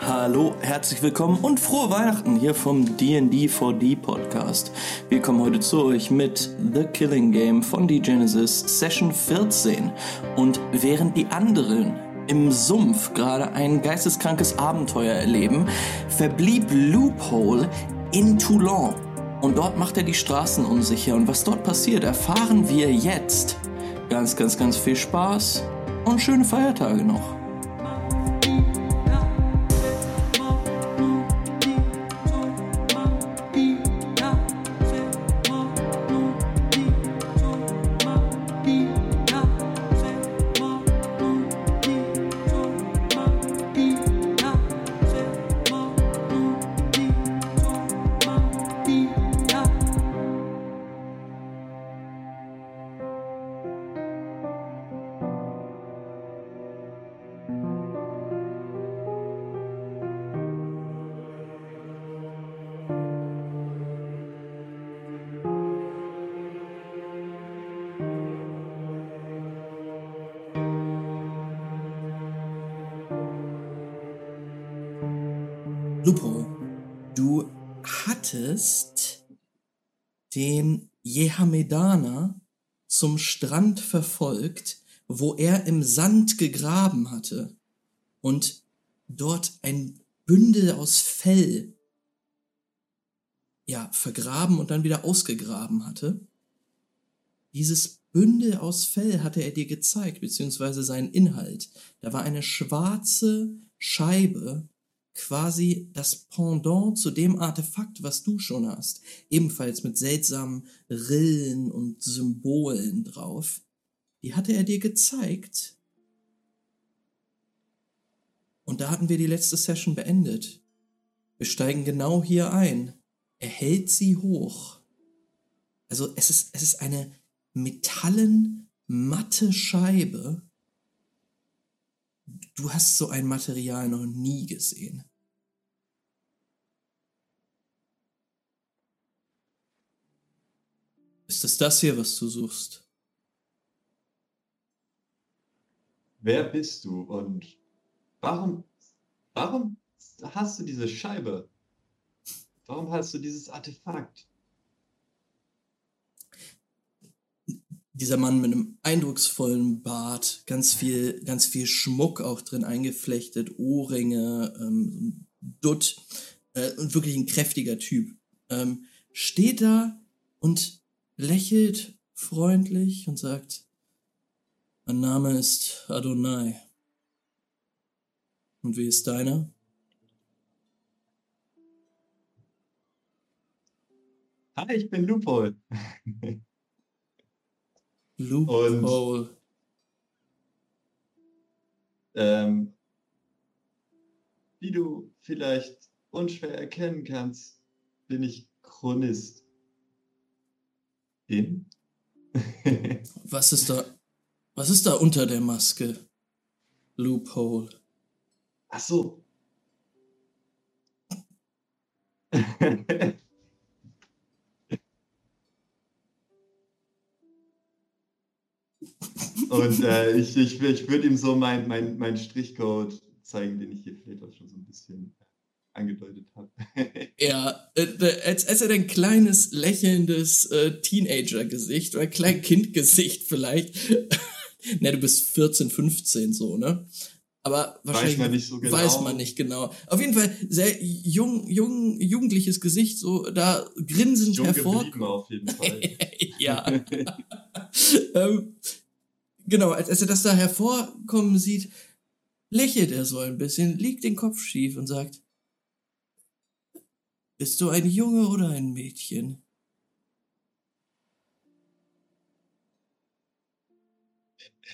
Hallo, herzlich willkommen und frohe Weihnachten hier vom D&D 4D Podcast. Wir kommen heute zu euch mit The Killing Game von The Genesis Session 14 und während die anderen im Sumpf gerade ein geisteskrankes Abenteuer erleben, verblieb Loophole in Toulon und dort macht er die Straßen unsicher und was dort passiert, erfahren wir jetzt. Ganz, ganz, ganz viel Spaß und schöne Feiertage noch. Hattest den Jehamedaner zum Strand verfolgt, wo er im Sand gegraben hatte und dort ein Bündel aus Fell ja, vergraben und dann wieder ausgegraben hatte. Dieses Bündel aus Fell hatte er dir gezeigt, beziehungsweise seinen Inhalt. Da war eine schwarze Scheibe quasi das Pendant zu dem Artefakt, was du schon hast. Ebenfalls mit seltsamen Rillen und Symbolen drauf. Die hatte er dir gezeigt. Und da hatten wir die letzte Session beendet. Wir steigen genau hier ein. Er hält sie hoch. Also es ist, es ist eine metallenmatte Scheibe, Du hast so ein Material noch nie gesehen. Ist es das hier, was du suchst? Wer bist du und warum, warum hast du diese Scheibe? Warum hast du dieses Artefakt? Dieser Mann mit einem eindrucksvollen Bart, ganz viel, ganz viel Schmuck auch drin eingeflechtet, Ohrringe, ähm, Dutt äh, und wirklich ein kräftiger Typ. Ähm, steht da und lächelt freundlich und sagt, mein Name ist Adonai. Und wie ist deiner? Hi, ich bin Lupol. Loophole. Und, ähm, wie du vielleicht unschwer erkennen kannst, bin ich Chronist. In? was ist da? Was ist da unter der Maske? Loophole. Ach so. Und äh, ich, ich, ich würde ihm so meinen mein, mein Strichcode zeigen, den ich hier vielleicht auch schon so ein bisschen angedeutet habe. ja, äh, als, als er dein kleines, lächelndes äh, Teenager-Gesicht oder Kleinkindgesicht vielleicht. ne, du bist 14, 15 so, ne? Aber wahrscheinlich weiß man nicht so genau. Weiß man nicht genau. Auf jeden Fall sehr jung, jung, jugendliches Gesicht, so da grinsend hervor. auf jeden Fall. ja. ähm, Genau, als, er das da hervorkommen sieht, lächelt er so ein bisschen, legt den Kopf schief und sagt, bist du ein Junge oder ein Mädchen?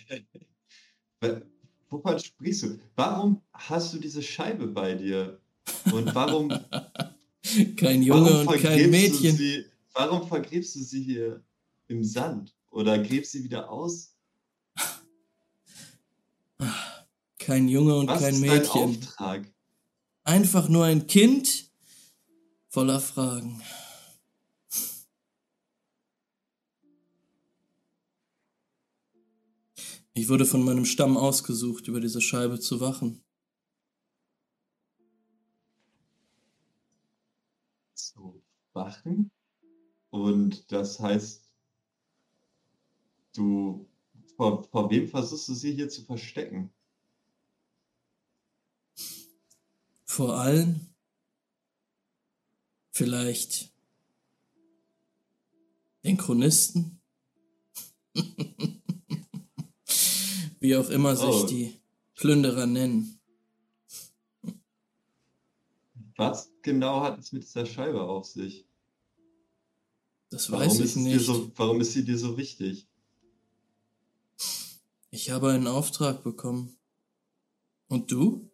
Wovon sprichst du? Warum hast du diese Scheibe bei dir? Und warum. kein Junge warum und kein Mädchen. Sie, warum vergräbst du sie hier im Sand? Oder gräbst sie wieder aus? kein Junge und Was kein Mädchen. Ist Auftrag? Einfach nur ein Kind voller Fragen. Ich wurde von meinem Stamm ausgesucht, über diese Scheibe zu wachen. Zu wachen? Und das heißt, du. Vor, vor wem versuchst du sie hier zu verstecken? Vor allem vielleicht den Chronisten. Wie auch immer sich Oh. die Plünderer nennen. Was genau hat es mit dieser Scheibe auf sich? Das Warum weiß ich nicht. so, warum ist sie dir so wichtig? Ich habe einen Auftrag bekommen. Und du?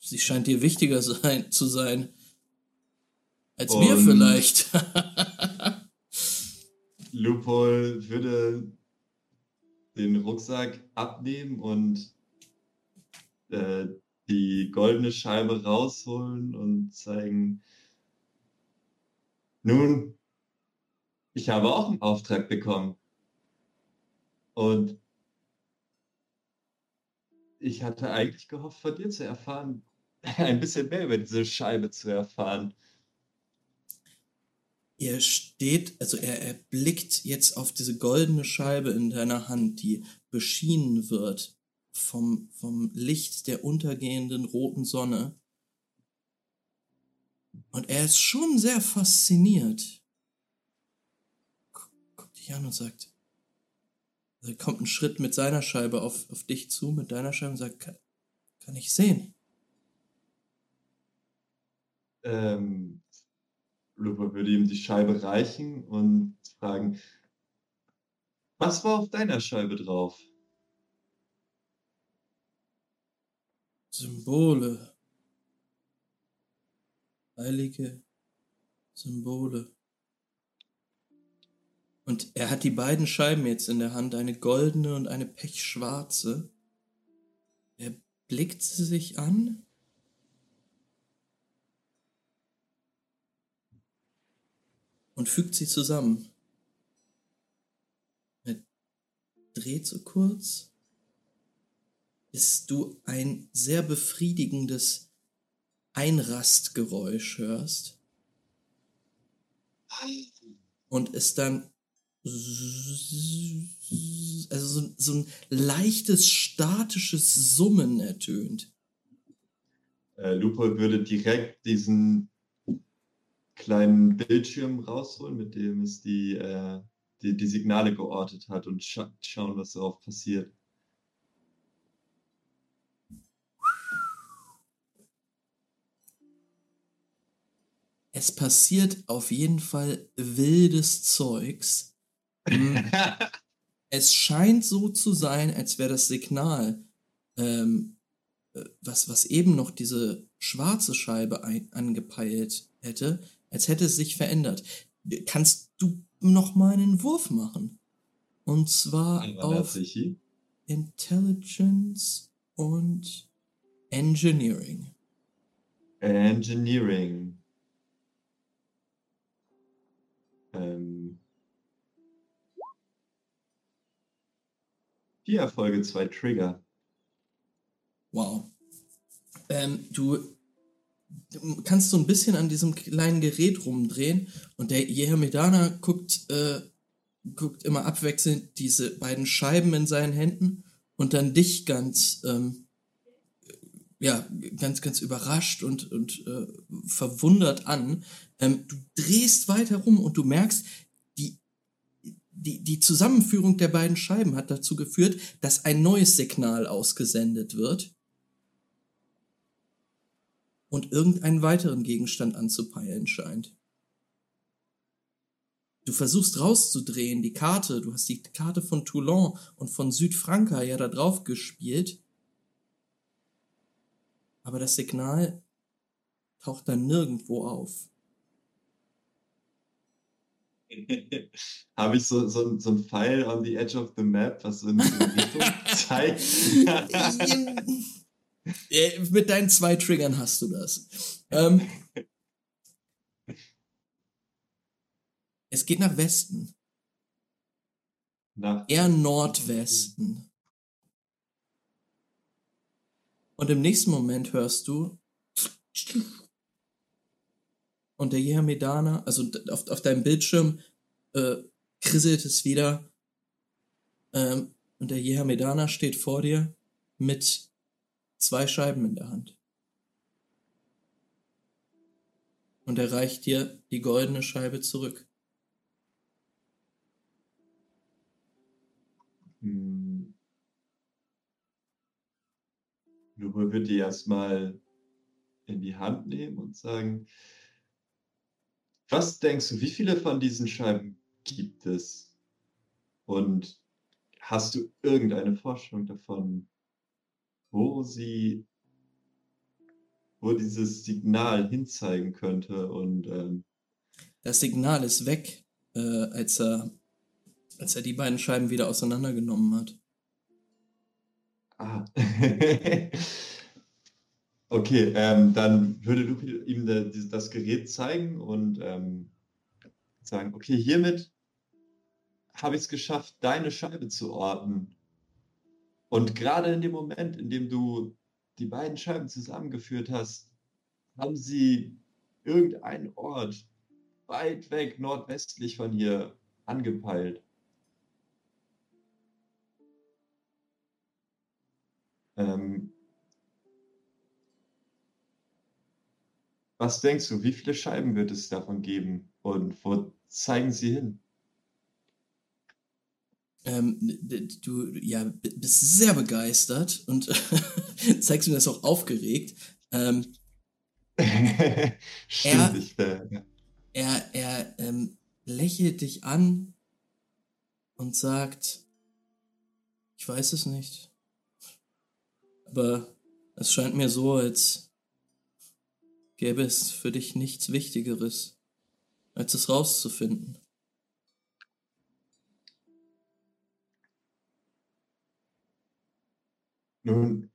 Sie scheint dir wichtiger sein, zu sein. Als mir Und- vielleicht. Lupol würde den Rucksack abnehmen und äh, die goldene Scheibe rausholen und zeigen, nun, ich habe auch einen Auftrag bekommen. Und ich hatte eigentlich gehofft, von dir zu erfahren, ein bisschen mehr über diese Scheibe zu erfahren. er steht, also er, er blickt jetzt auf diese goldene Scheibe in deiner Hand, die beschienen wird vom, vom Licht der untergehenden roten Sonne. Und er ist schon sehr fasziniert. Guck- Guckt dich an und sagt, kommt einen Schritt mit seiner Scheibe auf, auf dich zu, mit deiner Scheibe und sagt, kann, kann ich sehen? Ähm, Lupo würde ihm die Scheibe reichen und fragen, was war auf deiner Scheibe drauf? Symbole. Heilige Symbole. Und er hat die beiden Scheiben jetzt in der Hand, eine goldene und eine pechschwarze. Er blickt sie sich an. Und fügt sie zusammen. Er dreht so kurz bis du ein sehr befriedigendes Einrastgeräusch hörst und es dann also so, so ein leichtes statisches Summen ertönt. Äh, Lupo würde direkt diesen kleinen Bildschirm rausholen, mit dem es die, äh, die, die Signale geortet hat und scha schauen, was darauf passiert. Es passiert auf jeden Fall wildes Zeugs. Mm, es scheint so zu sein, als wäre das Signal, ähm, äh, was, was eben noch diese schwarze Scheibe ein, angepeilt hätte, als hätte es sich verändert. Kannst du noch mal einen Wurf machen? Und zwar auf? Intelligence und Engineering. Engineering. Ähm, vier Erfolge, zwei Trigger. Wow. Ähm, du, kannst so ein bisschen an diesem kleinen Gerät rumdrehen und der Jehemedana guckt, äh, guckt immer abwechselnd diese beiden Scheiben in seinen Händen und dann dich ganz, ähm, ja, ganz, ganz überrascht und, und äh, verwundert an. Ähm, du drehst weiter rum und du merkst, die, die Zusammenführung der beiden Scheiben hat dazu geführt, dass ein neues Signal ausgesendet wird und irgendeinen weiteren Gegenstand anzupeilen scheint. Du versuchst rauszudrehen, die Karte, du hast die Karte von Toulon und von Südfranka ja da drauf gespielt. Aber das Signal taucht dann nirgendwo auf. Habe ich so, so, so ein Pfeil on the edge of the map, was so in diese Richtung zeigt? Mit deinen zwei Triggern hast du das. Ähm, es geht nach Westen. Nach eher Nordwesten. Und im nächsten Moment hörst du und der Jehamedana, also auf, auf deinem Bildschirm äh, krisselt es wieder ähm, und der Jehamedana steht vor dir mit zwei Scheiben in der Hand. Und er reicht dir die goldene Scheibe zurück. Hm. Lupe wird die erstmal in die Hand nehmen und sagen, was denkst du, wie viele von diesen Scheiben gibt es? Und hast du irgendeine Vorstellung davon, wo sie, wo dieses Signal hinzeigen könnte? Und ähm, das Signal ist weg, äh, als er, als er die beiden Scheiben wieder auseinandergenommen hat. Ah. Okay, ähm, dann würde Lupi ihm das Gerät zeigen und ähm, sagen, okay, hiermit habe ich es geschafft, deine Scheibe zu orten. Und gerade in dem Moment, in dem du die beiden Scheiben zusammengeführt hast, haben sie irgendeinen Ort weit weg nordwestlich von hier angepeilt. Ähm, Was denkst du, wie viele Scheiben wird es davon geben und wo zeigen sie hin? Ähm, du ja, bist sehr begeistert und zeigst mir das auch aufgeregt. Ähm, Stimmt, er, ja. er, er ähm, lächelt dich an und sagt, ich weiß es nicht. Aber es scheint mir so, als gäbe es für dich nichts Wichtigeres, als es rauszufinden. Nun,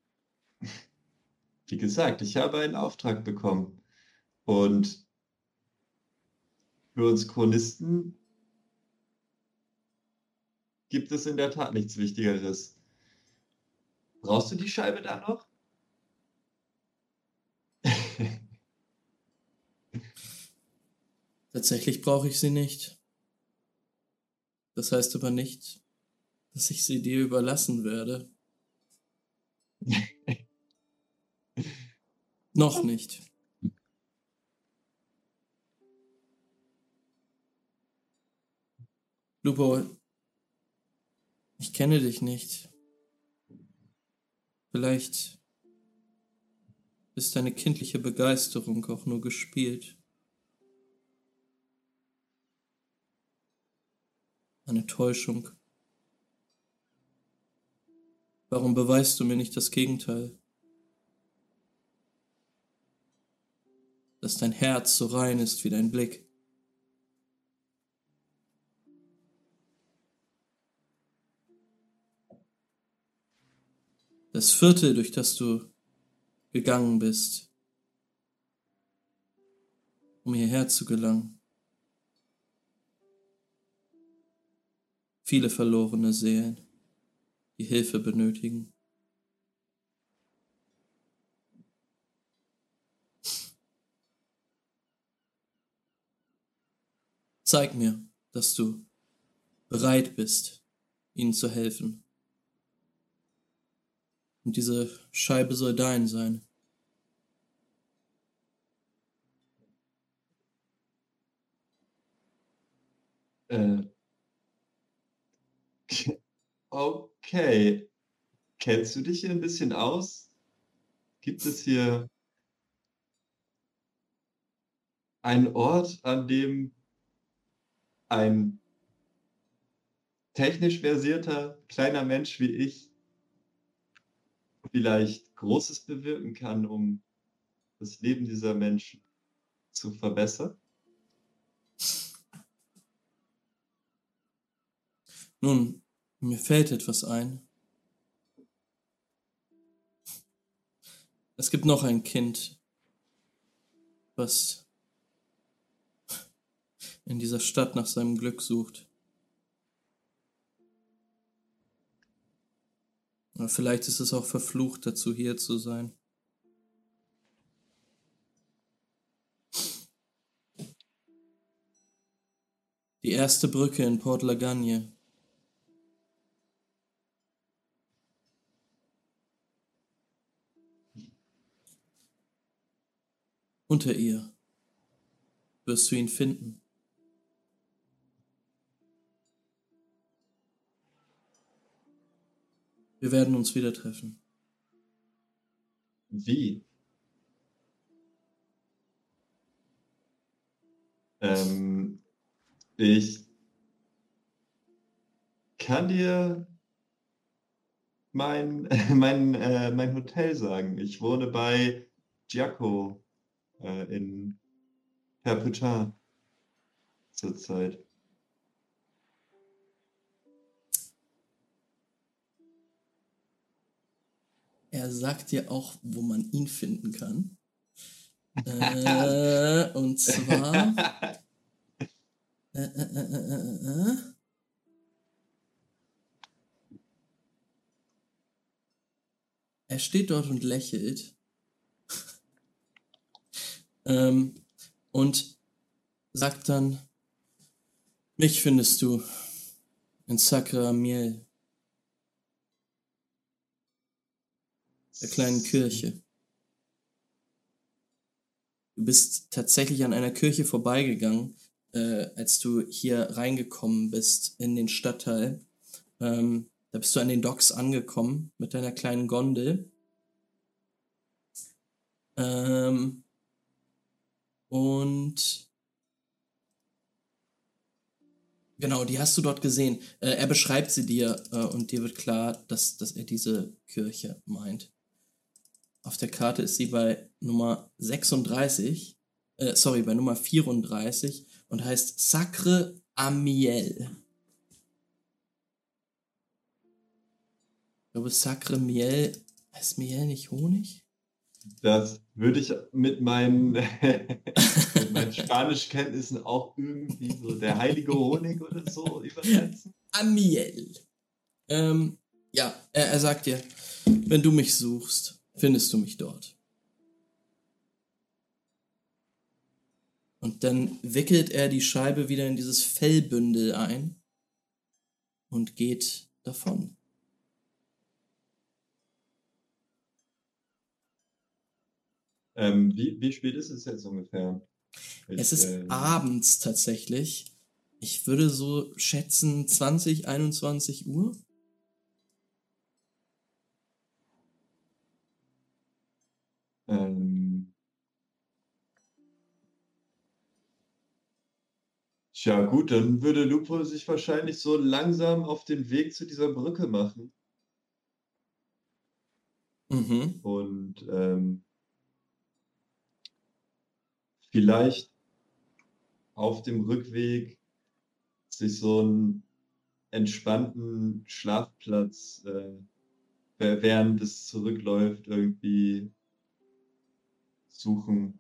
wie gesagt, ich habe einen Auftrag bekommen und für uns Chronisten gibt es in der Tat nichts Wichtigeres. Brauchst du die Scheibe da noch? Tatsächlich brauche ich sie nicht. Das heißt aber nicht, dass ich sie dir überlassen werde. Noch nicht. Lupo, ich kenne dich nicht. Vielleicht ist deine kindliche Begeisterung auch nur gespielt. Eine Täuschung. Warum beweist du mir nicht das Gegenteil? Dass dein Herz so rein ist wie dein Blick. Das Viertel, durch das du gegangen bist, um hierher zu gelangen, viele verlorene Seelen, die Hilfe benötigen. Zeig mir, dass du bereit bist, ihnen zu helfen. Und diese Scheibe soll dein sein. Äh, Okay. Kennst du dich hier ein bisschen aus? Gibt es hier einen Ort, an dem ein technisch versierter kleiner Mensch wie ich vielleicht Großes bewirken kann, um das Leben dieser Menschen zu verbessern? Nun, mir fällt etwas ein. Es gibt noch ein Kind, was in dieser Stadt nach seinem Glück sucht. Aber vielleicht ist es auch verflucht dazu, hier zu sein. Die erste Brücke in Port Lagagne. Unter ihr wirst du ihn finden. Wir werden uns wieder treffen. Wie? Ähm, ich kann dir mein, mein, äh, mein Hotel sagen. Ich wohne bei Giaco äh, in Perputin zurzeit. Er sagt dir auch, wo man ihn finden kann. äh, und zwar. Äh, äh, er steht dort und lächelt. Ähm, und sagt dann, mich findest du in Sacra Miel, der kleinen Kirche. Du bist tatsächlich an einer Kirche vorbeigegangen, äh, als du hier reingekommen bist in den Stadtteil. Ähm, da bist du an den Docks angekommen mit deiner kleinen Gondel. Ähm, und genau, die hast du dort gesehen. Äh, er beschreibt sie dir äh, und dir wird klar, dass, dass er diese Kirche meint. Auf der Karte ist sie bei Nummer 36, äh, sorry, bei Nummer 34 und heißt Sacre Amiel. Ich glaube, Sacre Miel, heißt Miel nicht Honig? Das würde ich mit meinen, mit meinen Spanischkenntnissen auch irgendwie so der heilige Honig oder so übersetzen. Amiel. Ähm, ja, er, er sagt dir, wenn du mich suchst, findest du mich dort. Und dann wickelt er die Scheibe wieder in dieses Fellbündel ein und geht davon. Ähm, wie, wie spät ist es jetzt ungefähr? Ich, es ist äh, abends tatsächlich. Ich würde so schätzen 20, 21 Uhr. Ähm, Tja, gut, dann würde Lupo sich wahrscheinlich so langsam auf den Weg zu dieser Brücke machen. Mhm. Und ähm, vielleicht auf dem Rückweg sich so einen entspannten Schlafplatz, äh, während es zurückläuft, irgendwie suchen.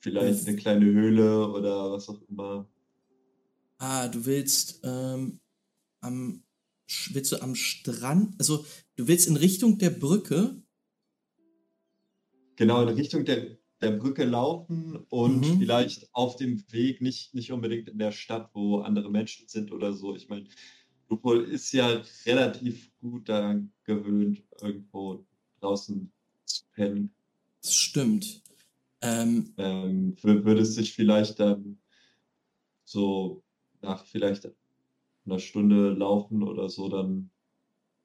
Vielleicht eine kleine Höhle oder was auch immer. Ah, du willst ähm, am willst du am Strand, also du willst in Richtung der Brücke? Genau, in Richtung der der Brücke laufen und mhm. vielleicht auf dem Weg, nicht, nicht unbedingt in der Stadt, wo andere Menschen sind oder so. Ich meine, Lupo ist ja relativ gut daran gewöhnt, irgendwo draußen zu pennen. Das stimmt. Ähm, ähm, würde es sich vielleicht dann so nach vielleicht einer Stunde laufen oder so dann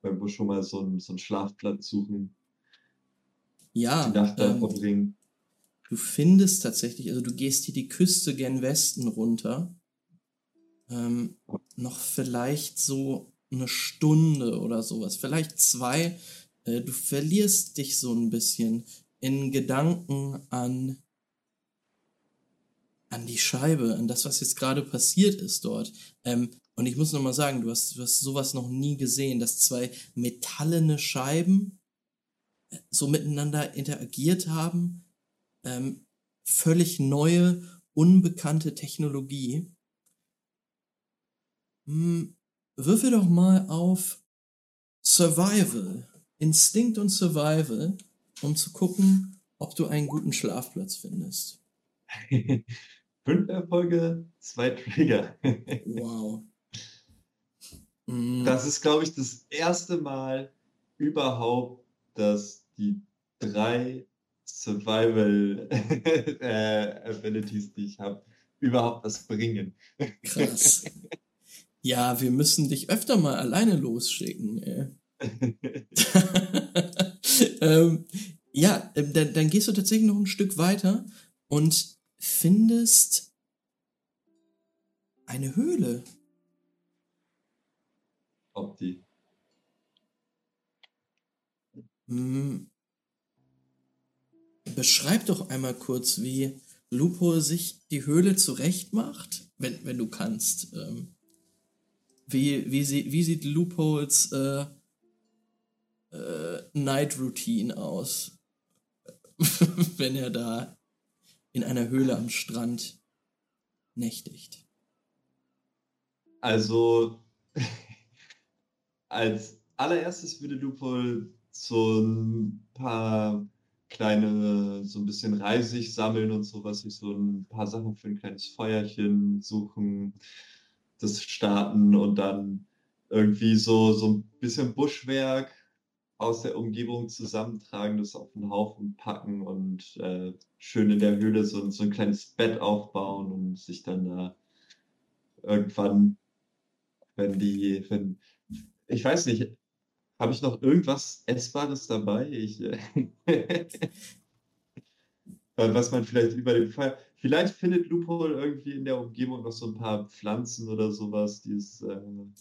irgendwo schon mal so einen, so einen Schlafplatz suchen. Ja. Die Nacht ähm, verbringen. Du findest tatsächlich, also du gehst hier die Küste gen Westen runter. Ähm, noch vielleicht so eine Stunde oder sowas, vielleicht zwei. Äh, du verlierst dich so ein bisschen in Gedanken an an die Scheibe, an das, was jetzt gerade passiert ist dort. Ähm, und ich muss nochmal sagen, du hast, du hast sowas noch nie gesehen, dass zwei metallene Scheiben äh, so miteinander interagiert haben ähm, völlig neue, unbekannte Technologie. Hm, würfel doch mal auf Survival, Instinkt und Survival, um zu gucken, ob du einen guten Schlafplatz findest. Fünf Erfolge, zwei Trigger. wow. Das ist, glaube ich, das erste Mal überhaupt, dass die drei Survival äh, Abilities, die ich habe, überhaupt was bringen. Krass. Ja, wir müssen dich öfter mal alleine losschicken. ähm, ja, ähm, dann, dann gehst du tatsächlich noch ein Stück weiter und findest eine Höhle. Ob die. Hm. Beschreib doch einmal kurz, wie Lupo sich die Höhle zurecht macht, wenn, wenn du kannst. Ähm, wie, wie, sie, wie sieht Loopholes äh, äh, Night Routine aus, wenn er da in einer Höhle am Strand nächtigt? Also, als allererstes würde Loophole so ein paar kleine, so ein bisschen Reisig sammeln und sowas, sich so ein paar Sachen für ein kleines Feuerchen suchen, das starten und dann irgendwie so, so ein bisschen Buschwerk aus der Umgebung zusammentragen, das auf einen Haufen packen und äh, schön in der Höhle so, so ein kleines Bett aufbauen und sich dann da irgendwann, wenn die, wenn, ich weiß nicht, habe ich noch irgendwas Essbares dabei? Ich, äh, was man vielleicht über dem Feuer. Vielleicht findet Loophole irgendwie in der Umgebung noch so ein paar Pflanzen oder sowas, die es äh,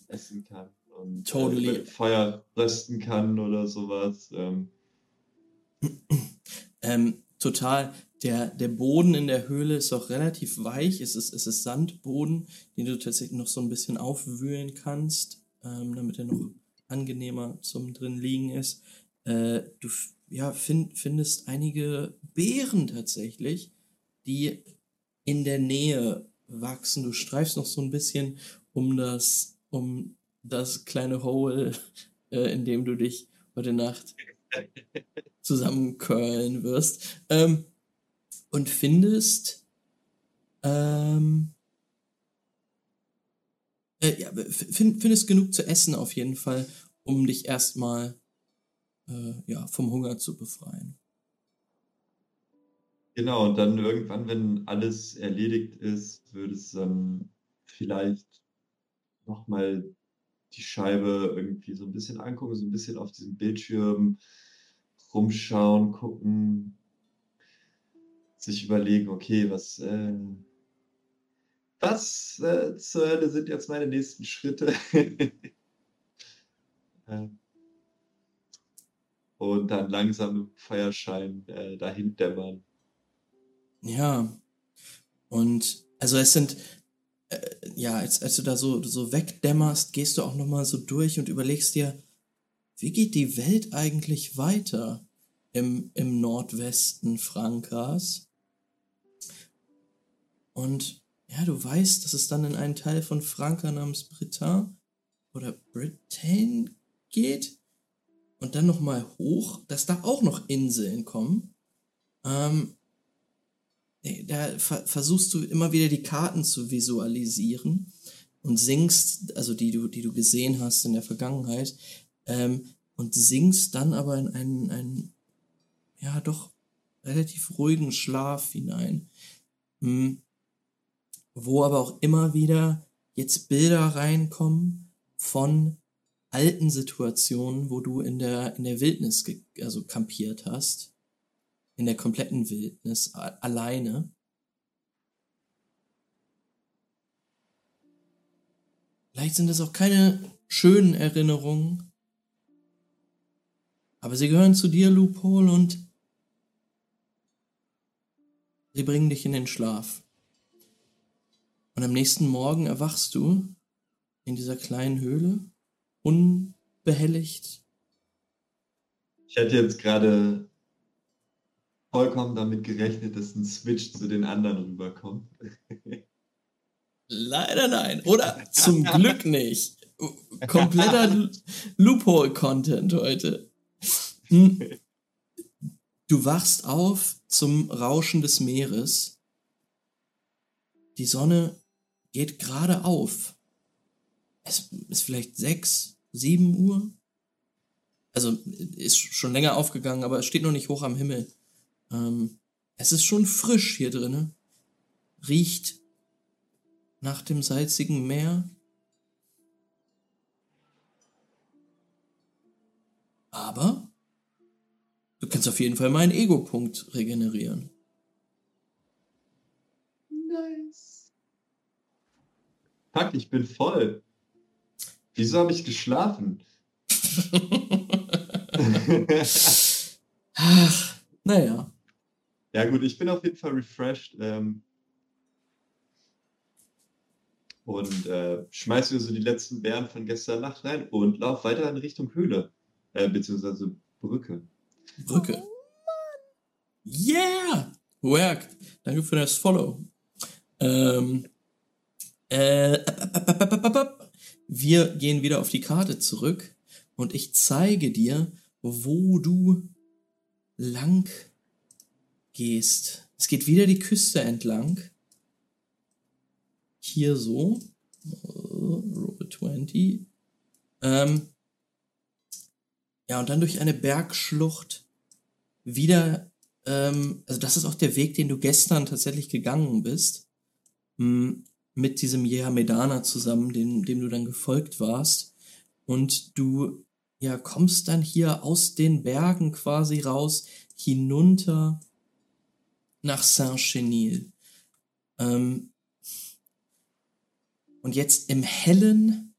essen kann. Und äh, totally. äh, Feuer rösten kann oder sowas. Ähm. ähm, total. Der, der Boden in der Höhle ist auch relativ weich. Es ist, es ist Sandboden, den du tatsächlich noch so ein bisschen aufwühlen kannst, ähm, damit er noch angenehmer zum drin liegen ist. Äh, du ja, find, findest einige Beeren tatsächlich, die in der Nähe wachsen. Du streifst noch so ein bisschen um das, um das kleine Hole, äh, in dem du dich heute Nacht zusammencurlen wirst. Ähm, und findest ähm, äh, ja, find, findest genug zu essen auf jeden Fall, um dich erstmal äh, ja, vom Hunger zu befreien. Genau, und dann irgendwann, wenn alles erledigt ist, würde es dann vielleicht nochmal die Scheibe irgendwie so ein bisschen angucken, so ein bisschen auf diesem Bildschirm rumschauen, gucken, sich überlegen, okay, was, äh, was äh, zur Hölle sind jetzt meine nächsten Schritte? Und dann langsam im Feuerschein äh, dahin dämmern. Ja. Und also es sind, äh, ja, als, als du da so, so wegdämmerst, gehst du auch nochmal so durch und überlegst dir, wie geht die Welt eigentlich weiter im, im Nordwesten Frankreichs? Und ja, du weißt, dass es dann in einen Teil von Franka namens Britain oder Britain geht und dann nochmal hoch, dass da auch noch Inseln kommen. Ähm, da ver versuchst du immer wieder die Karten zu visualisieren und singst, also die du, die du gesehen hast in der Vergangenheit, ähm, und singst dann aber in einen, einen ja, doch relativ ruhigen Schlaf hinein. Hm. Wo aber auch immer wieder jetzt Bilder reinkommen von alten Situationen, wo du in der, in der Wildnis also kampiert hast in der kompletten Wildnis alleine. Vielleicht sind es auch keine schönen Erinnerungen, aber sie gehören zu dir, Loophole, und sie bringen dich in den Schlaf. Und am nächsten Morgen erwachst du in dieser kleinen Höhle, unbehelligt. Ich hätte jetzt gerade vollkommen damit gerechnet, dass ein Switch zu den anderen rüberkommt. Leider nein. Oder zum Glück nicht. Kompletter Loophole-Content heute. Hm. Du wachst auf zum Rauschen des Meeres die Sonne geht gerade auf. Es ist vielleicht sechs, sieben Uhr. Also ist schon länger aufgegangen, aber es steht noch nicht hoch am Himmel. Ähm, es ist schon frisch hier drinnen. Riecht nach dem salzigen Meer. Aber du kannst auf jeden Fall meinen Ego-Punkt regenerieren. Fuck, ich bin voll. Wieso habe ich geschlafen? Ach, naja. Ja gut, ich bin auf jeden Fall refreshed. Ähm, und äh, schmeiß mir so die letzten Bären von gestern Nacht rein und lauf weiter in Richtung Höhle. Äh, beziehungsweise Brücke. Brücke. Yeah! Work. Danke für das Follow. Ähm, äh, wir gehen wieder auf die Karte zurück und ich zeige dir, wo du lang gehst. Es geht wieder die Küste entlang. Hier so. Roll 20. Ähm, ja, und dann durch eine Bergschlucht wieder, ähm, also das ist auch der Weg, den du gestern tatsächlich gegangen bist, hm, mit diesem Jehamedana zusammen, dem, dem du dann gefolgt warst. Und du, ja, kommst dann hier aus den Bergen quasi raus, hinunter nach Saint-Chenil. Ähm, und jetzt im Hellen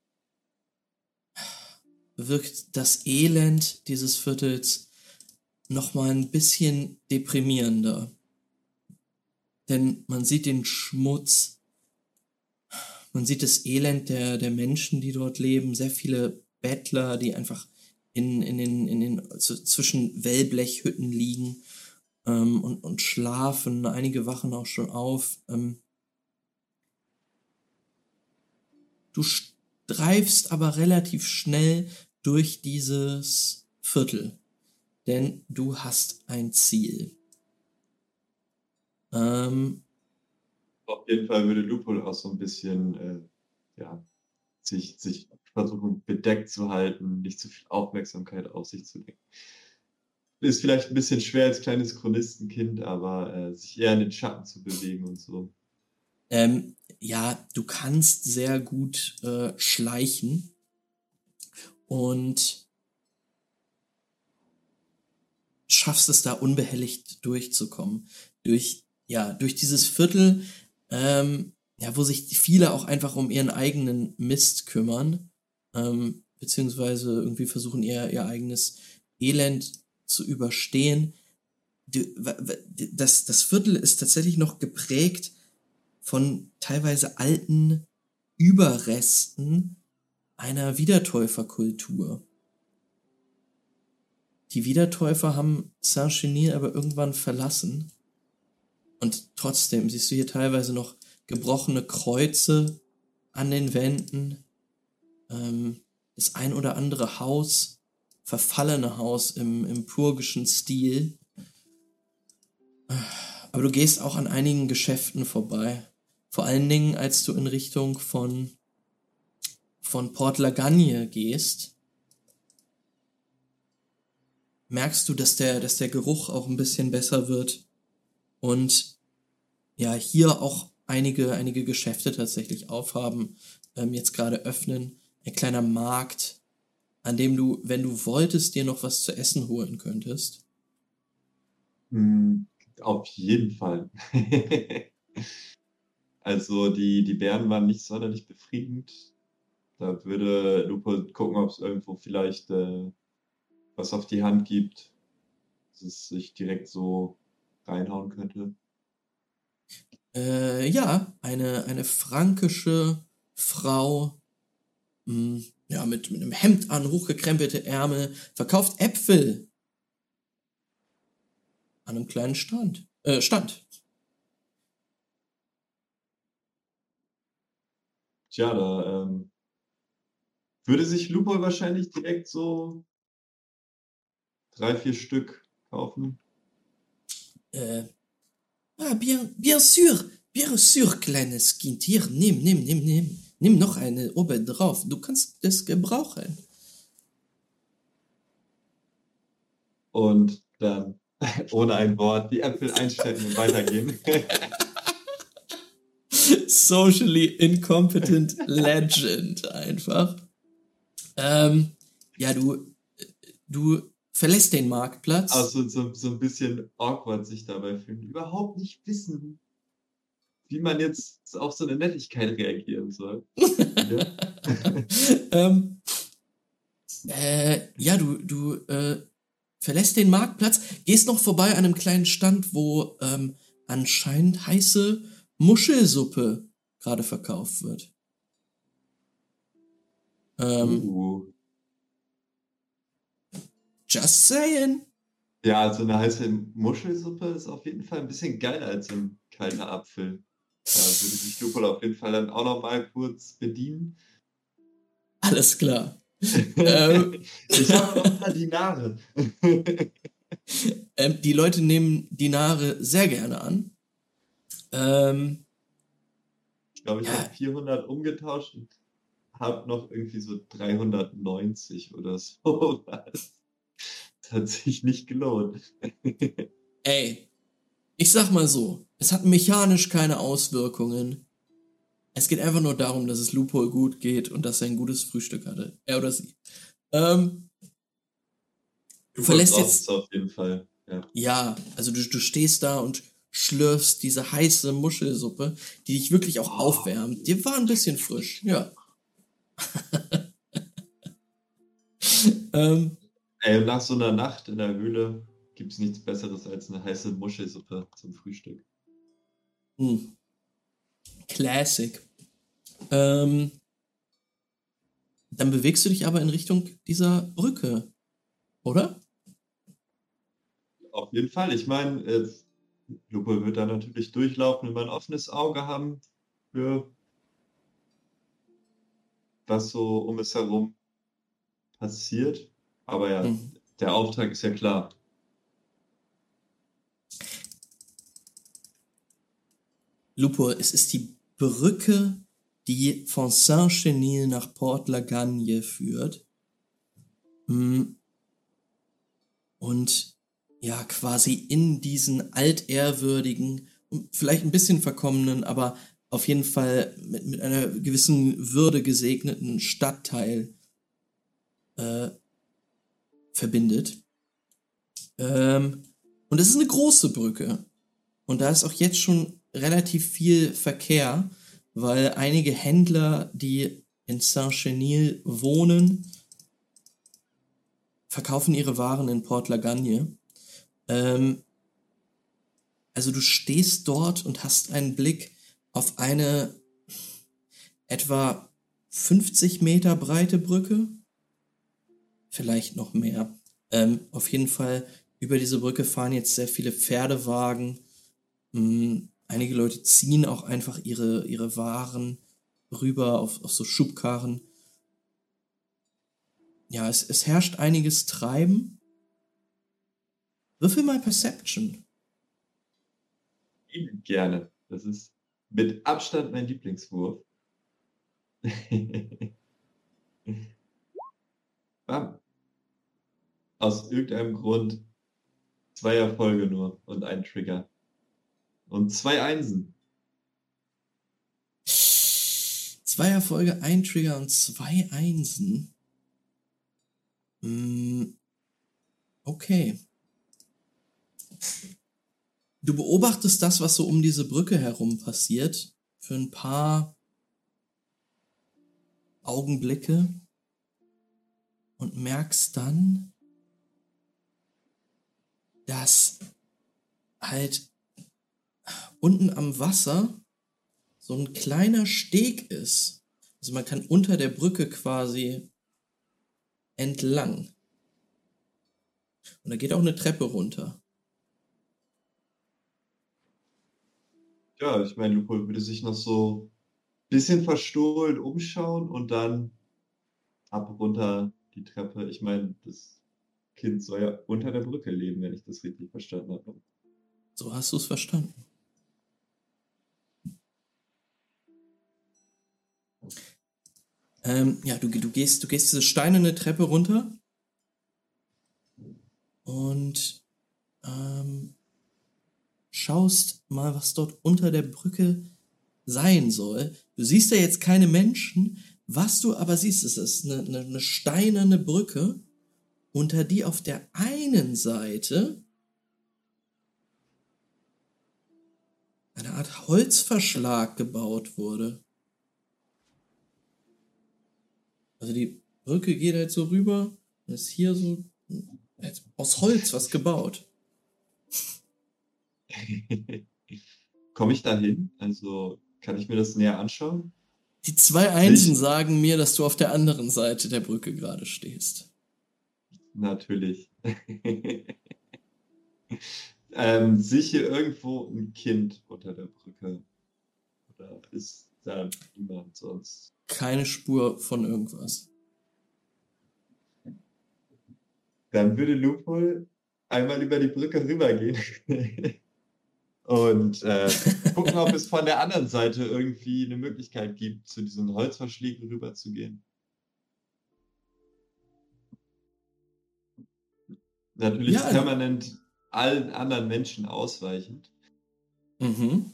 wirkt das Elend dieses Viertels noch mal ein bisschen deprimierender. Denn man sieht den Schmutz, man sieht das Elend der, der Menschen, die dort leben, sehr viele Bettler, die einfach in, in den, in den, zwischen Wellblechhütten liegen ähm, und, und schlafen. Einige wachen auch schon auf. Ähm, du streifst aber relativ schnell durch dieses Viertel, denn du hast ein Ziel. Ähm, Auf jeden Fall würde Lupol auch so ein bisschen, äh, ja, sich, sich versuchen bedeckt zu halten, nicht zu viel Aufmerksamkeit auf sich zu lenken. Ist vielleicht ein bisschen schwer als kleines Chronistenkind, aber äh, sich eher in den Schatten zu bewegen und so. Ähm, ja, du kannst sehr gut äh, schleichen und schaffst es da unbehelligt durchzukommen. Durch, ja, durch dieses Viertel, ähm, ja, wo sich viele auch einfach um ihren eigenen Mist kümmern, ähm, beziehungsweise irgendwie versuchen, ihr, ihr eigenes Elend zu überstehen. Das, das Viertel ist tatsächlich noch geprägt von teilweise alten Überresten einer Wiedertäuferkultur. Die Wiedertäufer haben Saint-Chenil aber irgendwann verlassen. Und trotzdem siehst du hier teilweise noch gebrochene Kreuze an den Wänden, ähm, das ein oder andere Haus, verfallene Haus im, im purgischen Stil. Aber du gehst auch an einigen Geschäften vorbei. Vor allen Dingen, als du in Richtung von, von Port Lagagne gehst, merkst du, dass der, dass der Geruch auch ein bisschen besser wird und ja, hier auch einige, einige Geschäfte tatsächlich aufhaben, ähm, jetzt gerade öffnen. Ein kleiner Markt, an dem du, wenn du wolltest, dir noch was zu essen holen könntest. Hm, auf jeden Fall. Also die, die Bären waren nicht sonderlich befriedigend. Da würde Lupo gucken, ob es irgendwo vielleicht äh, was auf die Hand gibt, dass es sich direkt so reinhauen könnte. Äh, ja, eine, eine frankische Frau, mh, hm, ja, mit, mit einem Hemd an, hochgekrempelte Ärmel, verkauft Äpfel an einem kleinen Strand, äh, Stand. Tja, da ähm, würde sich Lupo wahrscheinlich direkt so drei, vier Stück kaufen. Äh, Ah, bien, bien sûr, bien sûr, kleines Kind. Hier, nimm, nimm, nimm, nimm. Nimm noch eine oben drauf. Du kannst das gebrauchen. Und dann ohne ein Wort die Äpfel einstecken und weitergehen. Socially incompetent legend einfach. Ähm, ja, du, du verlässt den Marktplatz. Also so, so ein bisschen awkward sich dabei fühlen. Überhaupt nicht wissen, wie man jetzt auf so eine Nettigkeit reagieren soll. ja. ähm, äh, ja, du, du äh, verlässt den Marktplatz, gehst noch vorbei an einem kleinen Stand, wo ähm, anscheinend heiße Muschelsuppe gerade verkauft wird. Ähm, Uh. Just saying. Ja, also eine heiße Muschelsuppe ist auf jeden Fall ein bisschen geiler als ein kalter Apfel. Da würde sich Lupol auf jeden Fall dann auch noch mal kurz bedienen. Alles klar. ähm, Ich habe noch paar Dinare. ähm, die Leute nehmen Dinare sehr gerne an. Ähm, Ich glaube, ich Ja. habe 400 umgetauscht und habe noch irgendwie so 390 oder so. Hat sich nicht gelohnt. ey, ich sag mal so, es hat mechanisch keine Auswirkungen. Es geht einfach nur darum, dass es Loophole gut geht und dass er ein gutes Frühstück hatte. Er oder sie. Ähm, Du verlässt jetzt- auf jeden Fall. Ja. ja, also du, du stehst da und schlürfst diese heiße Muschelsuppe, die dich wirklich auch aufwärmt. Die war ein bisschen frisch, ja. ähm, Ey, nach so einer Nacht in der Höhle gibt es nichts Besseres als eine heiße Muschelsuppe zum Frühstück. Hm. Classic. Ähm, dann bewegst du dich aber in Richtung dieser Brücke, oder? Auf jeden Fall. Ich meine, äh, Lupo wird da natürlich durchlaufen, immer ein offenes Auge haben für was so um es herum passiert. Aber ja, Hm. der Auftrag ist ja klar. Lupo, es ist die Brücke, die von Saint-Chenil nach Port Lagagne führt. Hm. Und ja, quasi in diesen altehrwürdigen, vielleicht ein bisschen verkommenen, aber auf jeden Fall mit, mit einer gewissen Würde gesegneten Stadtteil äh, verbindet. Ähm, und es ist eine große Brücke. Und da ist auch jetzt schon relativ viel Verkehr, weil einige Händler, die in Saint-Chenil wohnen, verkaufen ihre Waren in Port Lagagne. Ähm, also du stehst dort und hast einen Blick auf eine etwa 50 Meter breite Brücke. Vielleicht noch mehr. Ähm, auf jeden Fall über diese Brücke fahren jetzt sehr viele Pferdewagen. Mm, Einige Leute ziehen auch einfach ihre, ihre Waren rüber auf, auf so Schubkarren. Ja, es, es herrscht einiges Treiben. Würfel mal Perception. Liebend gerne. Das ist mit Abstand mein Lieblingswurf. Bam. Aus irgendeinem Grund zwei Erfolge nur und ein Trigger. Und zwei Einsen. Zwei Erfolge, ein Trigger und zwei Einsen. Mm, okay. Du beobachtest das, was so um diese Brücke herum passiert, für ein paar Augenblicke und merkst dann, dass halt unten am Wasser so ein kleiner Steg ist. Also man kann unter der Brücke quasi entlang. Und da geht auch eine Treppe runter. Ja, ich meine, Lupo würde sich noch so ein bisschen verstohlen umschauen und dann ab runter die Treppe. Ich meine, das Kind soll ja unter der Brücke leben, wenn ich das richtig verstanden habe. So hast du es verstanden. Ähm, ja, du, du, gehst, du gehst diese steinerne Treppe runter und ähm, schaust mal, was dort unter der Brücke sein soll. Du siehst ja jetzt keine Menschen, was du aber siehst, es ist eine, eine, eine steinerne Brücke unter die auf der einen Seite eine Art Holzverschlag gebaut wurde. Also die Brücke geht halt so rüber und ist hier so aus Holz was gebaut. Komme ich da hin? Also kann ich mir das näher anschauen? Die zwei Einsen ich? sagen mir, dass du auf der anderen Seite der Brücke gerade stehst. Natürlich. ähm, sehe ich hier irgendwo ein Kind unter der Brücke? Oder ist da niemand sonst? Keine Spur von irgendwas. Dann würde Lupol einmal über die Brücke rübergehen und äh, gucken, ob es von der anderen Seite irgendwie eine Möglichkeit gibt, zu diesen Holzverschlägen rüberzugehen. Natürlich ja, permanent allen anderen Menschen ausweichend. Mhm.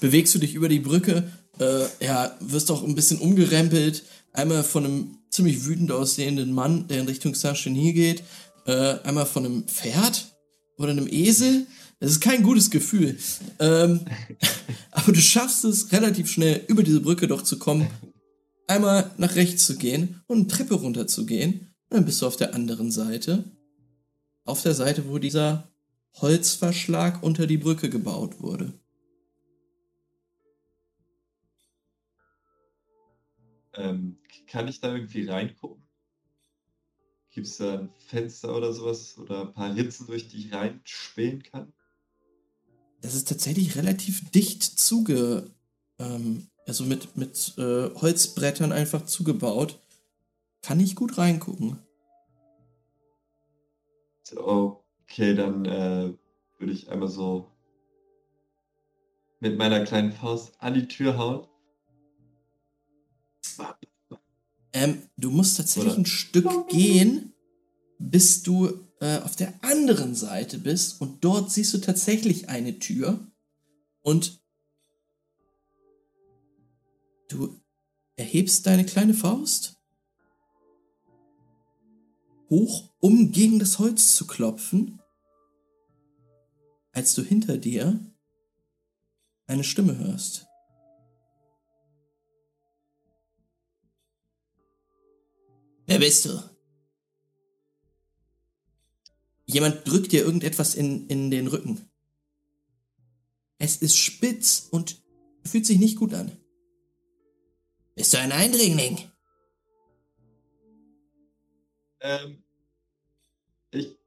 Bewegst du dich über die Brücke, äh, ja, wirst auch ein bisschen umgerempelt, einmal von einem ziemlich wütend aussehenden Mann, der in Richtung Saint-Genie geht, äh, einmal von einem Pferd oder einem Esel. Das ist kein gutes Gefühl. Ähm, aber du schaffst es relativ schnell über diese Brücke doch zu kommen, einmal nach rechts zu gehen und eine Treppe runter zu gehen. Dann bist du auf der anderen Seite. Auf der Seite, wo dieser Holzverschlag unter die Brücke gebaut wurde. Ähm, kann ich da irgendwie reingucken? Gibt es da ein Fenster oder sowas oder ein paar Ritzen, durch die ich reinspähen kann? Das ist tatsächlich relativ dicht zuge, ähm, also mit, mit äh, Holzbrettern einfach zugebaut. Kann ich gut reingucken. Okay, dann äh, würde ich einmal so mit meiner kleinen Faust an die Tür hauen. Ähm, du musst tatsächlich Oder? ein Stück gehen, bis du äh, auf der anderen Seite bist und dort siehst du tatsächlich eine Tür und du erhebst deine kleine Faust hoch, um gegen das Holz zu klopfen, als du hinter dir eine Stimme hörst. Wer bist du? Jemand drückt dir irgendetwas in, in den Rücken. Es ist spitz und fühlt sich nicht gut an. Bist du ein Eindringling? Ähm, ich,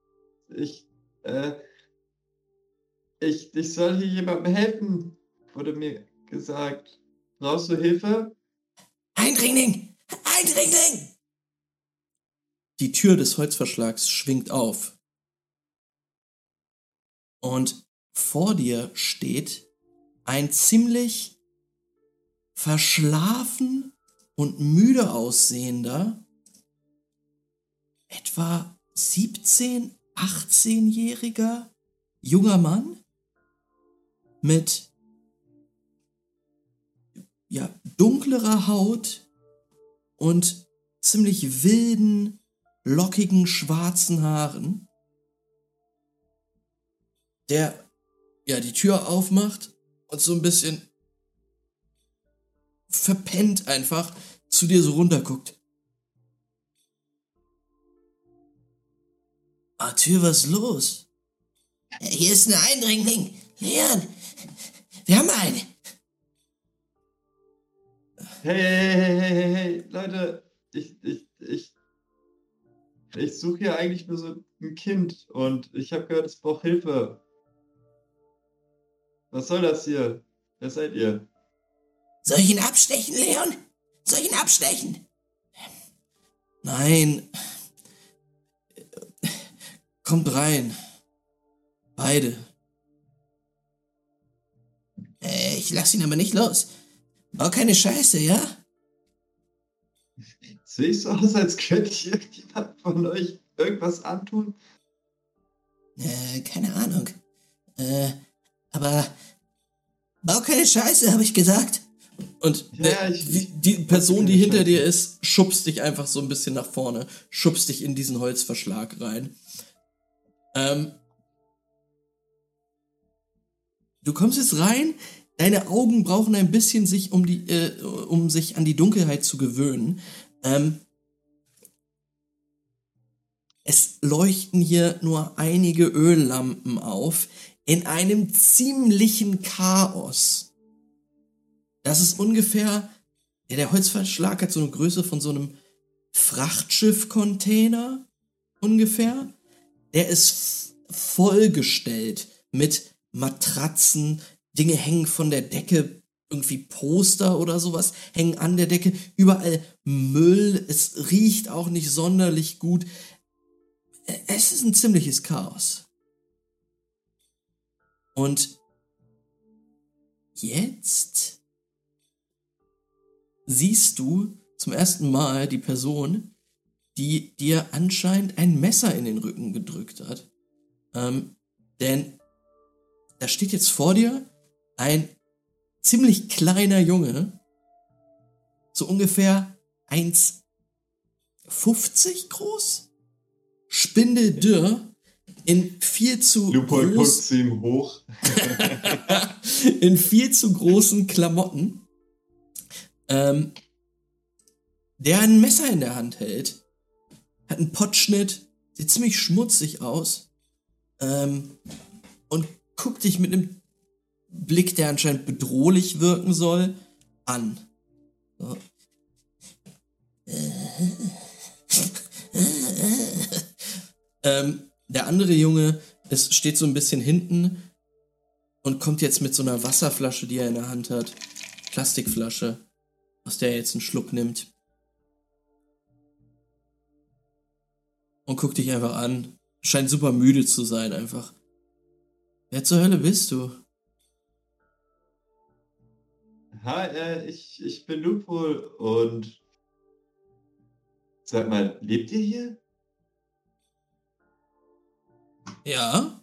ich, äh, ich, ich soll hier jemandem helfen, wurde mir gesagt. Brauchst du Hilfe? Eindringling! Eindringling! Die Tür des Holzverschlags schwingt auf. Und vor dir steht ein ziemlich verschlafen und müde aussehender, etwa 17, 18-jähriger junger Mann mit ja, dunklerer Haut und ziemlich wilden, lockigen schwarzen Haaren, der ja die Tür aufmacht und so ein bisschen verpennt einfach zu dir so runterguckt. Arthur, was ist los? Hier ist ein Eindringling. Leon, wir haben einen. Hey, hey, hey, hey, hey, Leute, ich, ich, ich, ich suche hier eigentlich nur so ein Kind und ich habe gehört, es braucht Hilfe. Was soll das hier? Wer seid ihr? Soll ich ihn abstechen, Leon? Soll ich ihn abstechen? Nein. Kommt rein. Beide. Äh, ich lass ihn aber nicht los. Bau keine Scheiße, ja? Sehe ich so aus, als könnte ich irgendjemand von euch irgendwas antun? Äh, keine Ahnung. Äh, aber bau keine Scheiße, habe ich gesagt. Und Ja, äh, ich- die, die Person, die hinter dir ist, schubst dich einfach so ein bisschen nach vorne, schubst dich in diesen Holzverschlag rein. Ähm, du kommst jetzt rein, deine Augen brauchen ein bisschen sich um die, äh, um sich an die Dunkelheit zu gewöhnen. Ähm, es leuchten hier nur einige Öllampen auf in einem ziemlichen Chaos. Das ist ungefähr, ja, der Holzverschlag hat so eine Größe von so einem Frachtschiff-Container ungefähr. Der ist vollgestellt mit Matratzen, Dinge hängen von der Decke, irgendwie Poster oder sowas hängen an der Decke, überall Müll, es riecht auch nicht sonderlich gut. Es ist ein ziemliches Chaos. Und jetzt siehst du zum ersten Mal die Person, die dir anscheinend ein Messer in den Rücken gedrückt hat. Ähm, denn da steht jetzt vor dir ein ziemlich kleiner Junge, so ungefähr 1,50 groß, spindeldürr, in viel zu Lupold groß, ihm hoch. in viel zu großen Klamotten, ähm, der ein Messer in der Hand hält, hat einen Pottschnitt, sieht ziemlich schmutzig aus ähm, und guckt dich mit einem Blick, der anscheinend bedrohlich wirken soll, an. So. ähm, der andere Junge ist, steht so ein bisschen hinten und kommt jetzt mit so einer Wasserflasche, die er in der Hand hat, Plastikflasche, aus der er jetzt einen Schluck nimmt. Und guckt dich einfach an. Scheint super müde zu sein, einfach. Wer zur Hölle bist du? Hi, äh, ich, ich bin Lupol und sag mal, lebt ihr hier? Ja?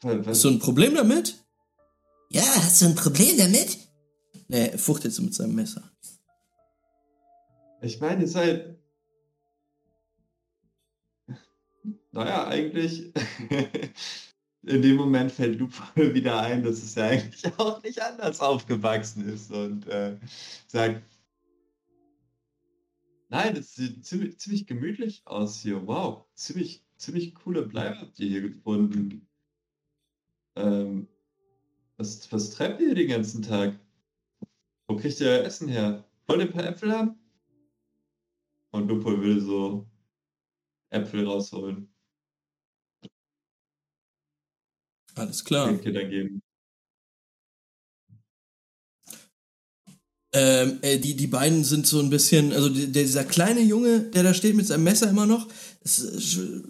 Wa- Was, Hast du ein Problem damit? Ja, hast du ein Problem damit? Nee, er fuchtelt so mit seinem Messer. Ich meine, ihr seid. Naja, eigentlich. In dem Moment fällt Lupol wieder ein, dass es ja eigentlich auch nicht anders aufgewachsen ist und äh, sagt: Nein, das sieht ziemlich, ziemlich gemütlich aus hier. Wow, ziemlich, ziemlich coole Bleibe habt ihr hier gefunden. Ähm, was, was treibt ihr den ganzen Tag? Wo kriegt ihr euer Essen her? Wollt ihr ein paar Äpfel haben? Und Lupo will so Äpfel rausholen. Alles klar. Denke dann geben. Ähm, äh, die, die beiden sind so ein bisschen, also die, der- dieser kleine Junge, der da steht mit seinem Messer immer noch, ist, äh, sch-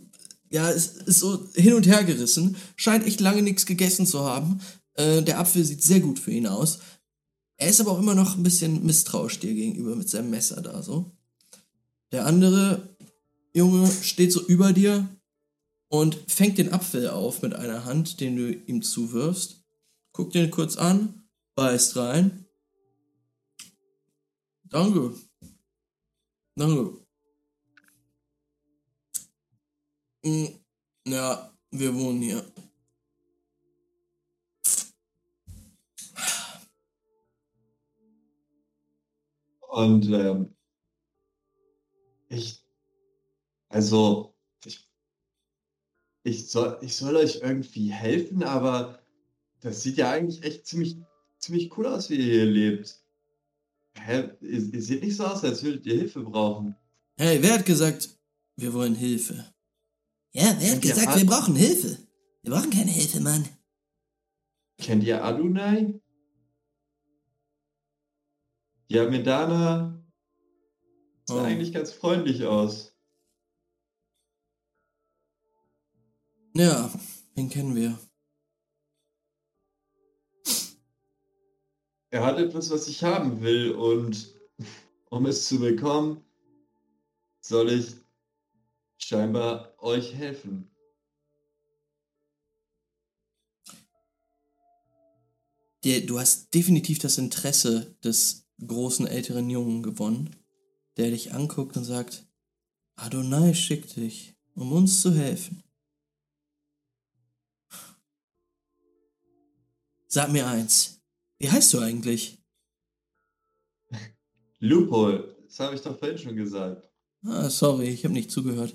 ja, ist, ist so hin und her gerissen, scheint echt lange nichts gegessen zu haben. Äh, der Apfel sieht sehr gut für ihn aus. Er ist aber auch immer noch ein bisschen misstrauisch dir gegenüber mit seinem Messer da so. Der andere Junge steht so über dir und fängt den Apfel auf mit einer Hand, den du ihm zuwirfst. Guckt ihn kurz an, beißt rein Danke. Danke. Hm, Ja, wir wohnen hier. Und ähm, ich, also, ich, soll, ich soll euch irgendwie helfen, aber das sieht ja eigentlich echt ziemlich, ziemlich cool aus, wie ihr hier lebt. Hä? Ihr, ihr seht nicht so aus, als würdet ihr Hilfe brauchen. Hey, wer hat gesagt, wir wollen Hilfe? Ja, wer hat Kennt gesagt, wir brauchen Hilfe? Wir brauchen keine Hilfe, Mann. Kennt ihr Adunai? Ja, Medana sah Oh. eigentlich ganz freundlich aus. Ja, den kennen wir. Er hat etwas, was ich haben will und um es zu bekommen, soll ich scheinbar euch helfen. Du hast definitiv das Interesse des großen älteren Jungen gewonnen, der dich anguckt und sagt, Adonai schickt dich, um uns zu helfen. Sag mir eins, wie heißt du eigentlich? Loophole, das habe ich doch vorhin schon gesagt. Ah, sorry, ich habe nicht zugehört.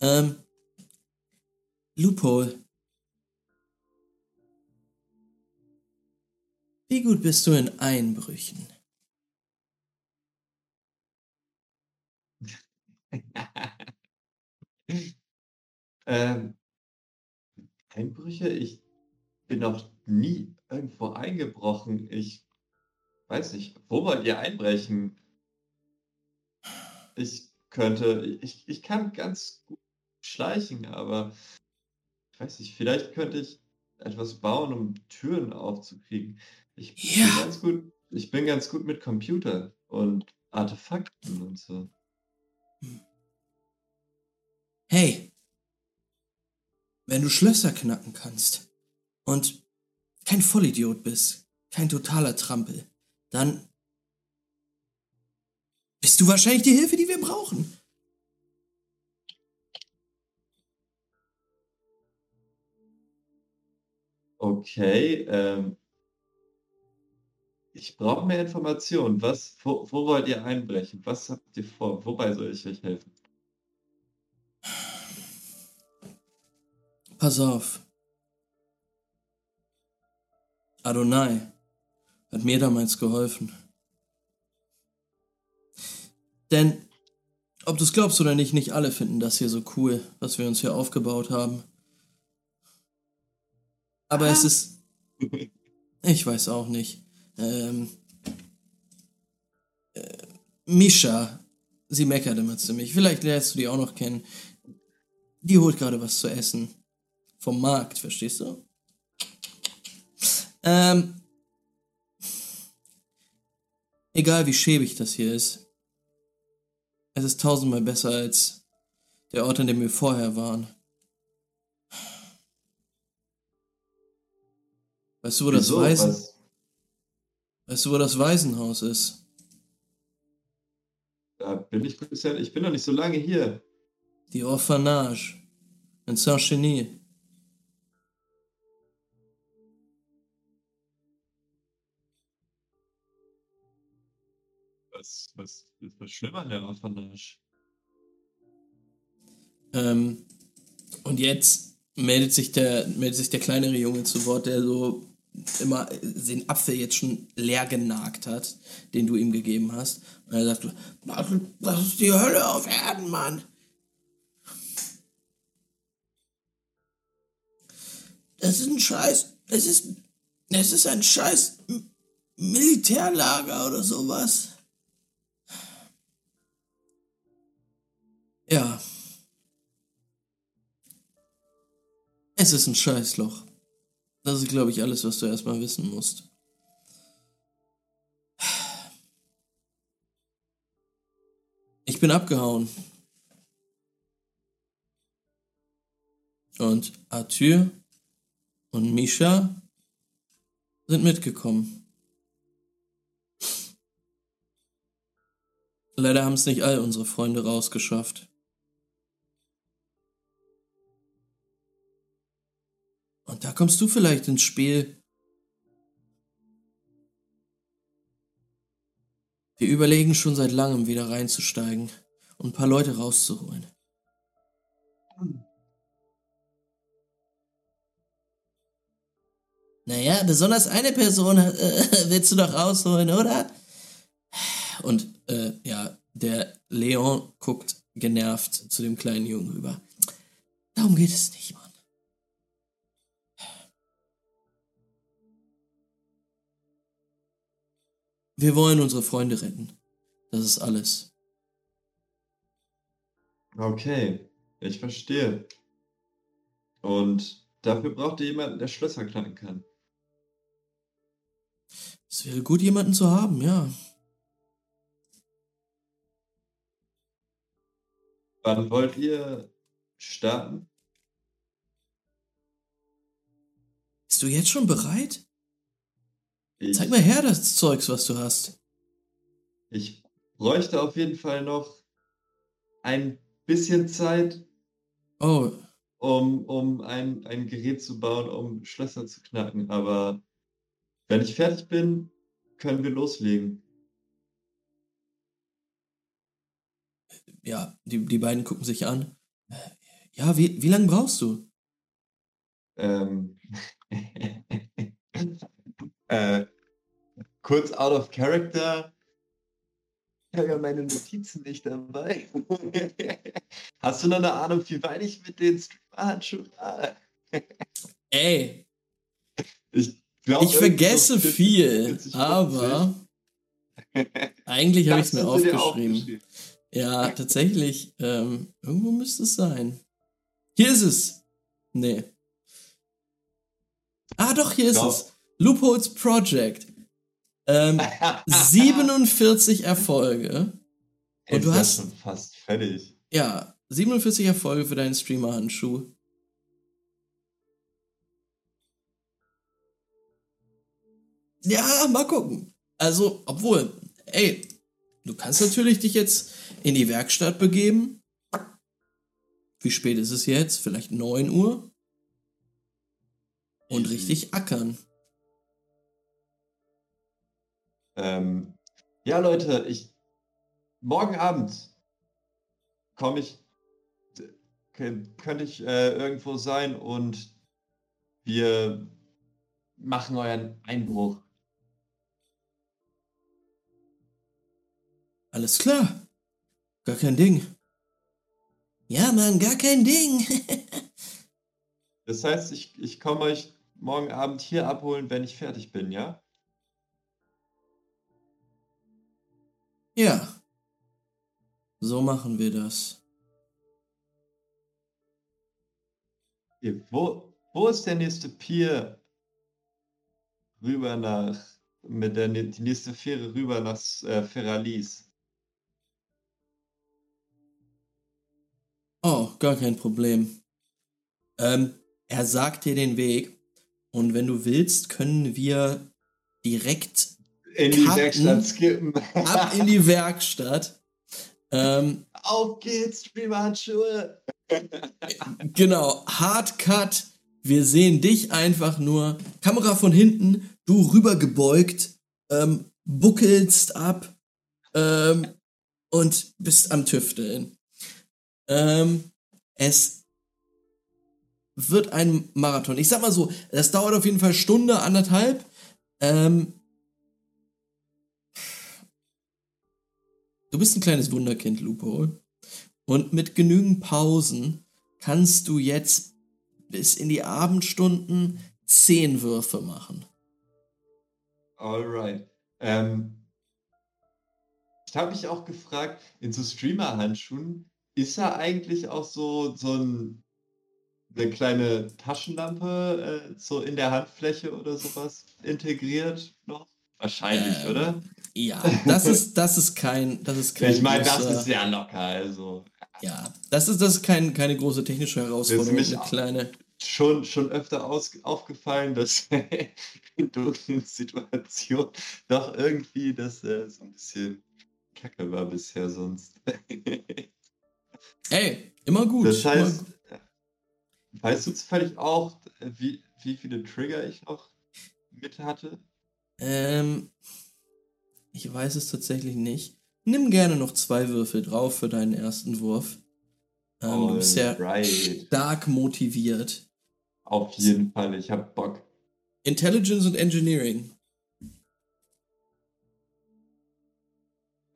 Ähm, Loophole. Wie gut bist du in Einbrüchen? ähm, Einbrüche? Ich bin noch nie irgendwo eingebrochen. Ich weiß nicht, wo wollt ihr einbrechen? Ich könnte, ich, ich kann ganz gut schleichen, aber ich weiß nicht, vielleicht könnte ich etwas bauen, um Türen aufzukriegen. Ich bin Ja. ganz gut, ich bin ganz gut mit Computer und Artefakten und so. Hey, wenn du Schlösser knacken kannst und kein Vollidiot bist, kein totaler Trampel, dann bist du wahrscheinlich die Hilfe, die wir brauchen. Okay, ähm, ich brauche mehr Informationen. Was, wo, wo wollt ihr einbrechen? Was habt ihr vor? Wobei soll ich euch helfen? Pass auf. Adonai hat mir damals geholfen. Denn, ob du es glaubst oder nicht, nicht alle finden das hier so cool, was wir uns hier aufgebaut haben. Aber es ist. Ich weiß auch nicht. Ähm. Äh, Misha, sie meckert immer ziemlich. Vielleicht lernst du die auch noch kennen. Die holt gerade was zu essen. Vom Markt, verstehst du? Ähm. Egal wie schäbig das hier ist. Es ist tausendmal besser als der Ort, an dem wir vorher waren. Weißt du, wo das? Waisen, Was? weißt du, wo das Waisenhaus ist? Da bin ich bisher, ich bin noch nicht so lange hier. Die Orphanage in Saint-Cheny. Was, was ist das Schlimme an der Orphanage? Ähm, und jetzt meldet sich der, meldet sich der kleinere Junge zu Wort, der so immer den Apfel jetzt schon leer genagt hat, den du ihm gegeben hast. Und er sagt, das, das ist die Hölle auf Erden, Mann. Das ist ein Scheiß, es ist, es ist ein Scheiß Militärlager oder sowas. Ja. Es ist ein Scheißloch. Das ist, glaube ich, alles, was du erstmal wissen musst. Ich bin abgehauen. Und Arthur und Misha sind mitgekommen. Leider haben es nicht all unsere Freunde rausgeschafft. Da kommst du vielleicht ins Spiel. Wir überlegen schon seit langem wieder reinzusteigen und ein paar Leute rauszuholen. Naja, besonders eine Person äh, willst du doch rausholen, oder? Und äh, ja, der Leon guckt genervt zu dem kleinen Jungen rüber. Darum geht es nicht, Wir wollen unsere Freunde retten. Das ist alles. Okay, ich verstehe. Und dafür braucht ihr jemanden, der Schlösser knacken kann. Es wäre gut, jemanden zu haben, ja. Wann wollt ihr starten? Bist du jetzt schon bereit? Ich, Zeig mal her das Zeugs, was du hast. ich bräuchte auf jeden Fall noch ein bisschen Zeit, Oh, um, um ein, ein Gerät zu bauen, um Schlösser zu knacken. Aber wenn ich fertig bin, können wir loslegen. ja, die, die beiden gucken sich an. Ja, wie, wie lange brauchst du? Ähm, äh, kurz out of character. Ich habe ja meine Notizen nicht dabei. Hast du noch eine Ahnung, wie weit ich mit den Streamer-Handschuhen war? Ey, Ich, glaub, ich vergesse 40, viel, 40, aber eigentlich habe ich es mir dir aufgeschrieben. Ja, tatsächlich. Ähm, irgendwo müsste es sein. Hier ist es. Nee. Ah, doch, hier ist Glaub- es. Loopholes Project. Ähm, 47 Erfolge. Ey, Und du hast- schon fast fertig. Ja, 47 Erfolge für deinen Streamer-Handschuh. Ja, mal gucken. Also, obwohl, ey, du kannst natürlich dich jetzt in die Werkstatt begeben. Wie spät ist es jetzt? Vielleicht 9 Uhr? Und richtig ackern. Ähm, ja, Leute, ich morgen Abend komme ich, kö- könnte ich äh, irgendwo sein und wir machen euren Einbruch. Alles klar. Gar kein Ding. Ja, Mann, gar kein Ding. Das heißt, ich, ich komme euch morgen Abend hier abholen, wenn ich fertig bin, ja? Ja. So machen wir das. Hier, wo, wo ist der nächste Pier rüber nach, mit der die nächste Fähre rüber nach äh, Ferralis? Oh, gar kein Problem. Ähm, er sagt dir den Weg und wenn du willst, können wir direkt In die Karten? Werkstatt skippen. ab in die Werkstatt. Ähm, Auf geht's, Streamer-Handschuhe! genau, Hard Cut. Wir sehen dich einfach nur. Kamera von hinten, du rübergebeugt, ähm, buckelst ab ähm, und bist am Tüfteln. Ähm, es wird ein Marathon. Ich sag mal so, das dauert auf jeden Fall Stunde, anderthalb. Ähm, du bist ein kleines Wunderkind, Loophole. Und mit genügend Pausen kannst du jetzt bis in die Abendstunden zehn Würfe machen. Alright. Ähm, ich habe mich auch gefragt, in so Streamer-Handschuhen, ist da eigentlich auch so, so ein, eine kleine Taschenlampe äh, so in der Handfläche oder sowas integriert noch? Wahrscheinlich, Ähm, oder? Ja, das ist, das ist kein, das ist kein Ich meine, das ist sehr locker, also. ja, das ist, das ist kein, keine große technische Herausforderung, mich eine auch- kleine. schon, schon öfter aus, aufgefallen, dass in dunklen Situationen doch irgendwie das äh, so ein bisschen kacke war bisher sonst. Ey, immer gut. das heißt, weißt du zufällig auch, äh, wie, wie viele Trigger ich noch mit hatte? Ähm, ich weiß es tatsächlich nicht. Nimm gerne noch zwei Würfel drauf für deinen ersten Wurf. Ähm, du bist ja Alright. stark motiviert. Auf jeden Fall, ich hab Bock. Intelligence und Engineering.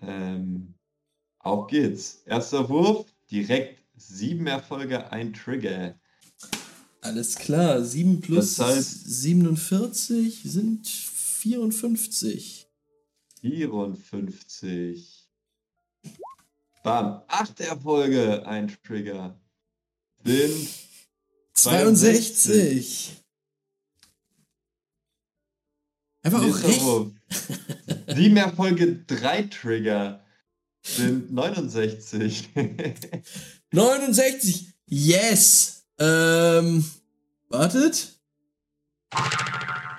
Ähm, auf geht's. Erster Wurf, direkt sieben Erfolge, ein Trigger. Alles klar, 7 plus Das heißt- 47 sind 54. 54. Bam. Acht Erfolge, ein Trigger. Sind 62. Einfach auch nächster recht. Wurf. Sieben Erfolge, drei Trigger. sind 69. 69. Yes. Ähm, wartet.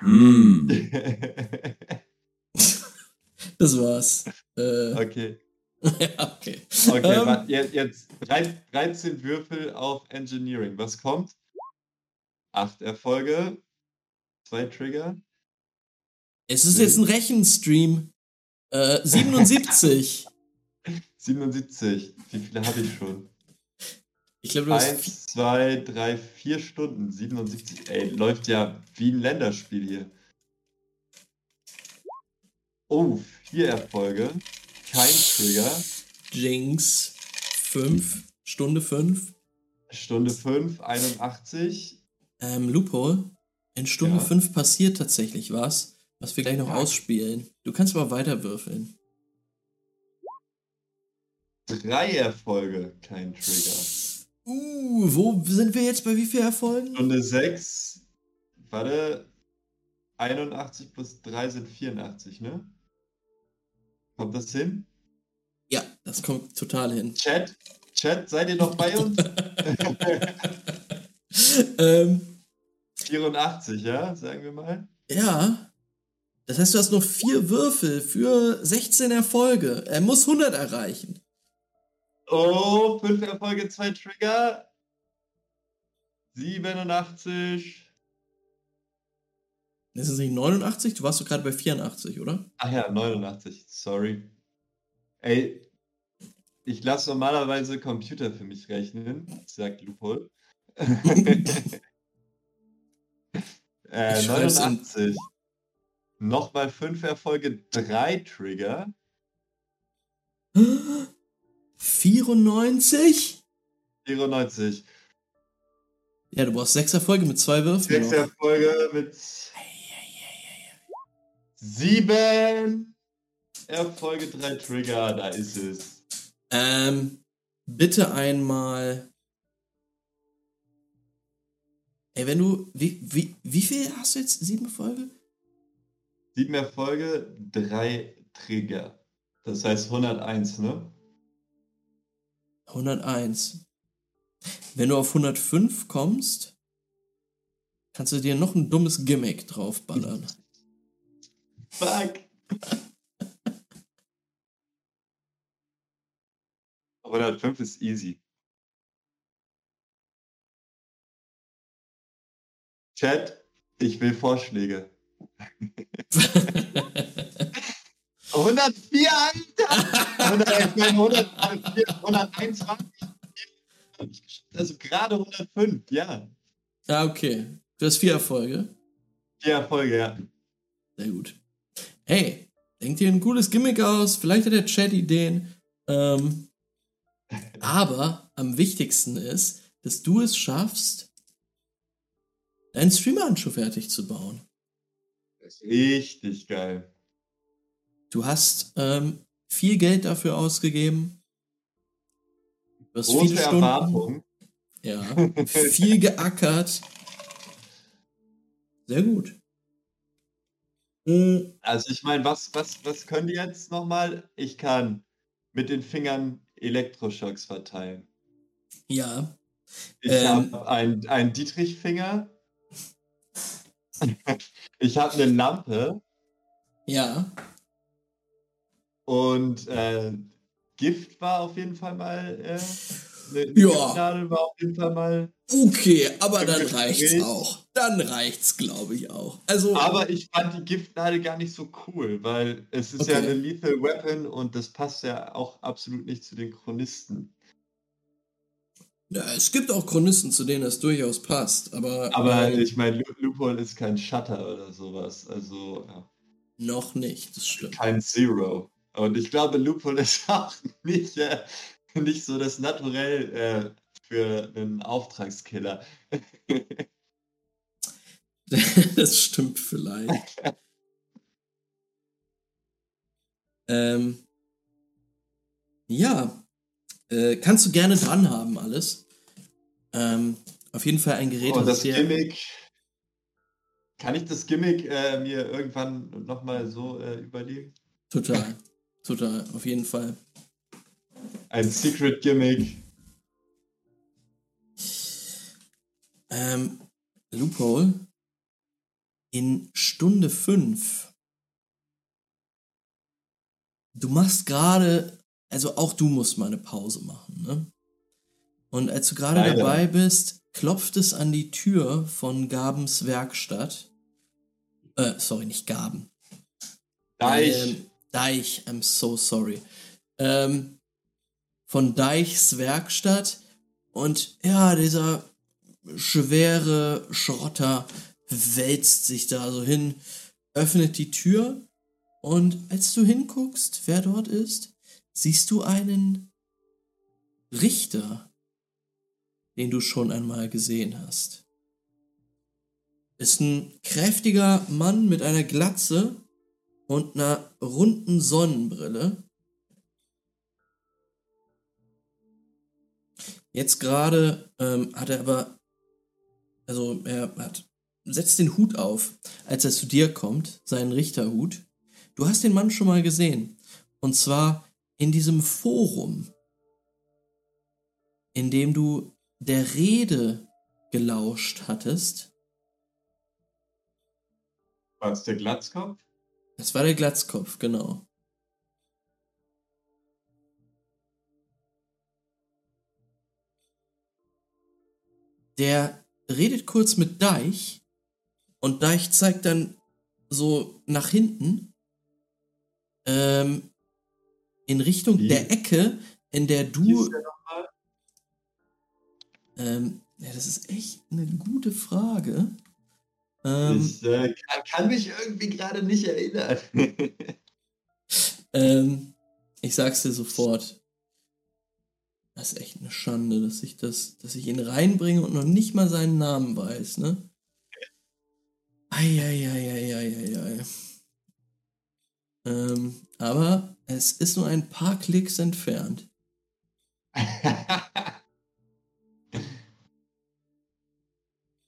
Mm. Das war's. Äh, okay. ja, okay. Okay, Ähm, wa- jetzt, jetzt drei- 13 Würfel auf Engineering. Was kommt? Acht Erfolge, zwei Trigger. Es ist jetzt ein Rechenstream. Äh, 77. 77. Wie viele habe ich schon? Ich glaube, du hast. Eins, zwei, drei, vier Stunden. 77. Ey, läuft ja wie ein Länderspiel hier. Oh, vier Erfolge. Kein Trigger. Jinx. 5. Stunde 5. Stunde 5, 81. Ähm, Loophole. In Stunde Ja. 5 passiert tatsächlich was, was wir gleich noch Ja. ausspielen. Du kannst aber weiter würfeln. Drei Erfolge. Kein Trigger. Uh, wo sind wir jetzt bei wie viel Erfolgen? Stunde 6. Warte. 81 plus 3 sind 84, ne? Kommt das hin? Ja, das kommt total hin. Chat? Chat, seid ihr noch bei uns? ähm, 84, ja? Sagen wir mal. ja. Das heißt, du hast noch vier Würfel für 16 Erfolge. Er muss 100 erreichen. Oh, 5 Erfolge, 2 Trigger. 87. Ist es nicht 89? Du warst doch gerade bei 84, oder? Ach ja, 89. Sorry. Ey, ich lasse normalerweise Computer für mich rechnen, sagt Loophole. äh, Ich schreib's in- 89. Nochmal 5 Erfolge, 3 Trigger. 94? 94. Ja, du brauchst sechs Erfolge mit zwei Würfeln. 6 noch. Erfolge mit 7 Erfolge, 3 Trigger. Da ist es. Ähm, bitte einmal. Ey, wenn du. Wie, wie, wie viel hast du jetzt? Sieben Erfolge? 7 Erfolge, 3 Trigger. Das heißt 101, ne? 101. Wenn du auf 105 kommst, kannst du dir noch ein dummes Gimmick draufballern. Fuck. 105 ist easy. Chat, ich will Vorschläge. 104, Alter! 100, ich meine 104, 121. Also gerade 105, ja. ja, okay. Du hast vier Erfolge. Vier Erfolge, ja. Sehr gut. Hey, denk dir ein cooles Gimmick aus. Vielleicht hat der Chat Ideen. Ähm, aber am wichtigsten ist, dass du es schaffst, deinen Streamer-Handschuh fertig zu bauen. Richtig geil. Du hast ähm, viel Geld dafür ausgegeben. Du hast Große viele Stunden. Erwartung. Ja, viel geackert. Sehr gut. Mm, Also ich meine, was, was, was können die jetzt nochmal? Ich kann mit den Fingern Elektroschocks verteilen. Ja, Ich Ähm. habe einen, einen Dietrich-Finger. ich habe eine Lampe ja. Und äh, Gift war auf jeden Fall mal. Äh, eine, eine Ja. Giftnadel war auf jeden Fall mal. Okay, aber dann Gespräch. reicht's auch. Dann reicht's, glaube ich auch. Also, Aber ich fand die Giftnadel gar nicht so cool, weil es ist ja Okay. eine Lethal Weapon und das passt ja auch absolut nicht zu den Chronisten. ja, es gibt auch Chronisten, zu denen das durchaus passt, aber, Aber ähm, ich meine, Loophole ist kein Shutter oder sowas. Also ja, noch nicht, das stimmt. kein Zero. Und ich glaube, Loophole ist auch nicht, äh, nicht so das Naturell äh, für einen Auftragskiller. das stimmt vielleicht. ähm, ja, äh, kannst du gerne dran haben alles. Ähm, auf jeden Fall ein Gerät, Und was das dir Gimmick. Kann ich das Gimmick äh, mir irgendwann nochmal so äh, überlegen? total, total, auf jeden Fall. Ein Secret Gimmick. Ähm, Loophole. In Stunde 5. Du machst gerade, also auch du musst mal eine Pause machen, ne? Und als du gerade Leider. dabei bist, klopft es an die Tür von Gabens Werkstatt. Äh, sorry, nicht Gaben. Deich. Ähm, Deich, I'm so sorry. Ähm, von Deichs Werkstatt. Und ja, dieser schwere Schrotter wälzt sich da so hin, öffnet die Tür und als du hinguckst, wer dort ist, siehst du einen Richter, den du schon einmal gesehen hast. Ist ein kräftiger Mann mit einer Glatze und einer runden Sonnenbrille. Jetzt gerade ähm, hat er aber, also er hat, setzt den Hut auf, als er zu dir kommt, seinen Richterhut. Du hast den Mann schon mal gesehen. Und zwar in diesem Forum, in dem du der Rede gelauscht hattest. War es der Glatzkopf? Das war der Glatzkopf, genau. Der redet kurz mit Deich und Deich zeigt dann so nach hinten ähm, in Richtung Wie? der Ecke, in der du. Ähm, ja, das ist echt eine gute Frage. Ähm, Ich äh, kann, kann mich irgendwie gerade nicht erinnern. Ähm, ich sag's dir sofort. Das ist echt eine Schande, dass ich das, dass ich ihn reinbringe und noch nicht mal seinen Namen weiß, ne? Eieieiei. Ähm, aber es ist nur ein paar Klicks entfernt.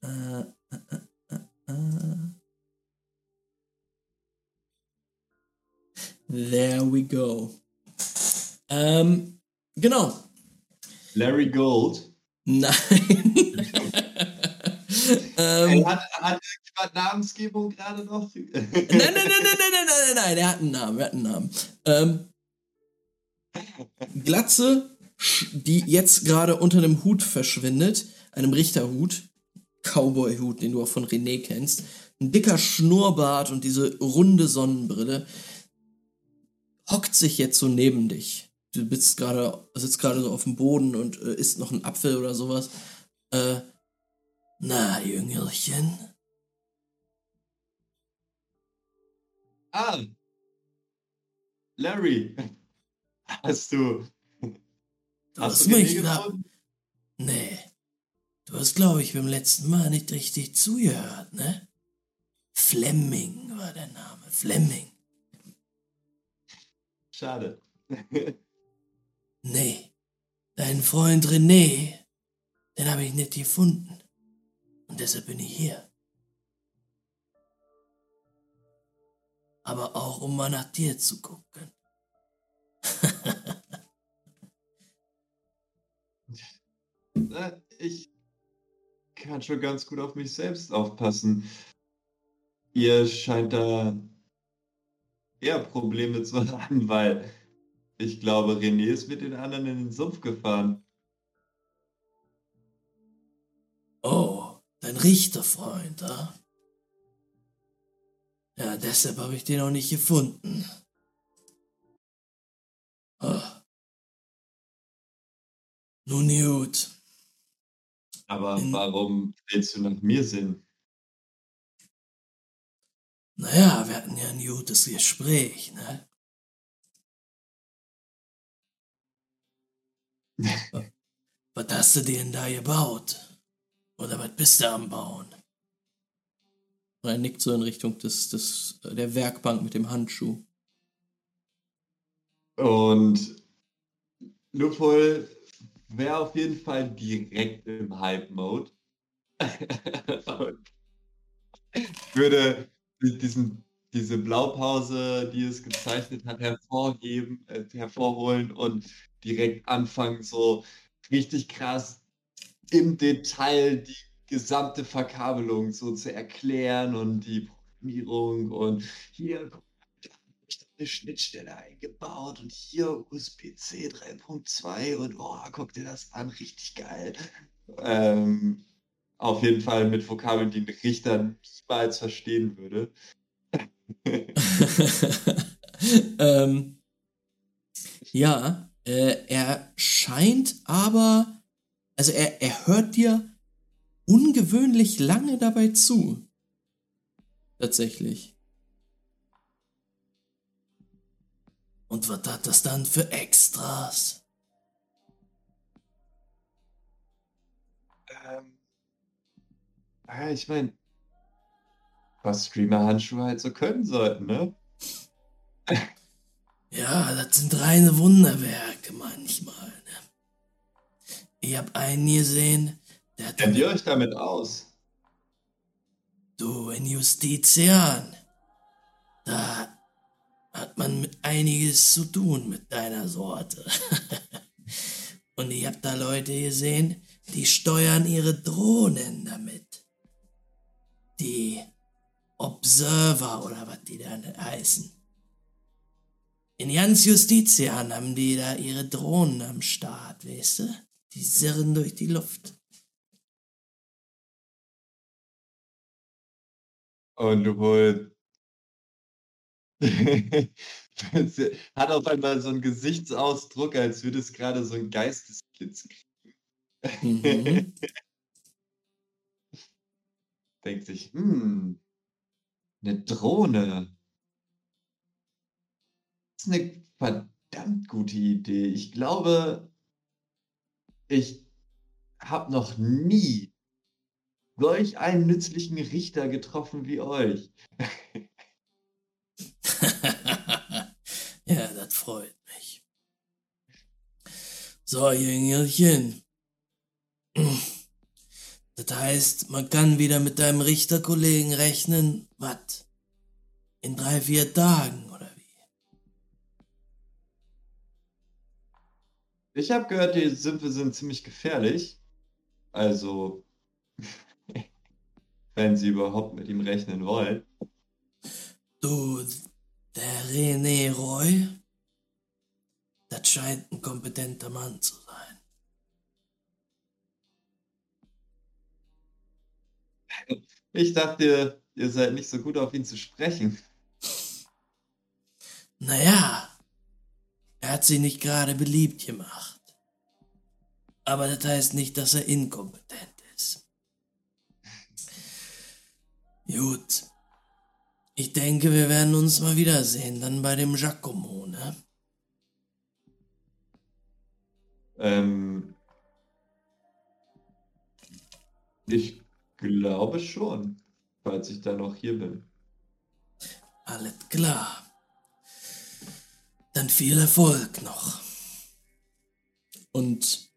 Äh, There we go. Ähm, genau. Larry Gold. Nein. ähm, Ey, hat, hat irgendjemand Namensgebung gerade noch? nein, nein, nein, nein, nein, nein, nein, nein, nein, er hat einen Namen, er hat einen Namen. Ähm, Glatze, die jetzt gerade unter einem Hut verschwindet, einem Richterhut, Cowboy-Hut, den du auch von René kennst, ein dicker Schnurrbart und diese runde Sonnenbrille, hockt sich jetzt so neben dich. Du bist gerade, sitzt gerade so auf dem Boden und äh, isst noch einen Apfel oder sowas. Äh, na, Jüngelchen, Ah. Larry. Hast du. du Hast hast du mich nach? Nee. Du hast, glaube ich, beim letzten Mal nicht richtig zugehört, ne? Flemming war der Name. Flemming. Schade. Nee. Dein Freund René, den habe ich nicht gefunden. Und deshalb bin ich hier. Aber auch, um mal nach dir zu gucken. Na, Ich kann schon ganz gut auf mich selbst aufpassen. Ihr scheint da eher Probleme zu haben, weil ich glaube, René ist mit den anderen in den Sumpf gefahren. Oh, dein Richterfreund, ah? Ja, deshalb habe ich den auch nicht gefunden. Ah. Nun gut. Aber In- warum willst du nach mir sehen? Naja, wir hatten ja ein gutes Gespräch, ne? Wa- Was hast du denn da gebaut? Oder was bist du am Bauen? Und er nickt so in Richtung des, des, der Werkbank mit dem Handschuh. Und Lupol wäre auf jeden Fall direkt im Hype-Mode. Würde diesen, diese Blaupause, die es gezeichnet hat, hervorheben, äh, hervorholen und direkt anfangen, so richtig krass im Detail die gesamte Verkabelung so zu erklären und die Programmierung und hier eine Schnittstelle eingebaut und hier USB-C 3.2 und oh, guck dir das an, richtig geil. Ähm, auf jeden Fall mit Vokabeln, die ein Richter niemals verstehen würde. ähm, ja, äh, er scheint aber, also er, er hört dir ungewöhnlich lange dabei zu. Tatsächlich. Und was hat das dann für Extras? Ja, ich meine, was Streamer-Handschuhe halt so können sollten, ne? Ja, das sind reine Wunderwerke manchmal. Ne? Ich hab einen gesehen, der hat. Kennt ihr euch damit aus? Du, in Justizian. Da hat man mit einiges zu tun mit deiner Sorte. Und ich hab da Leute gesehen, die steuern ihre Drohnen Observer oder was die da heißen. In ganz Justitian haben die da ihre Drohnen am Start, weißt du? Die sirren durch die Luft. Und du wohl hat auf einmal so einen Gesichtsausdruck, als würde es gerade so ein Geistesblitz kriegen. Mhm. Denkt sich, hm, eine Drohne. Das ist eine verdammt gute Idee. Ich glaube, ich habe noch nie solch einen nützlichen Richter getroffen wie euch. ja, das freut mich. So, Jüngerchen. Das heißt, man kann wieder mit deinem Richterkollegen rechnen, was? In drei, vier Tagen, oder wie? Ich habe gehört, die Sümpfe sind ziemlich gefährlich. Also, wenn sie überhaupt mit ihm rechnen wollen. Du, der René Roy, das scheint ein kompetenter Mann zu sein. Ich dachte, ihr seid nicht so gut auf ihn zu sprechen. Naja, er hat sie nicht gerade beliebt gemacht. Aber das heißt nicht, dass er inkompetent ist. Gut. Ich denke, wir werden uns mal wiedersehen, dann bei dem Giacomo, ne? Ähm, ich glaube schon, falls ich da noch hier bin. Alles klar. Dann viel Erfolg noch. Und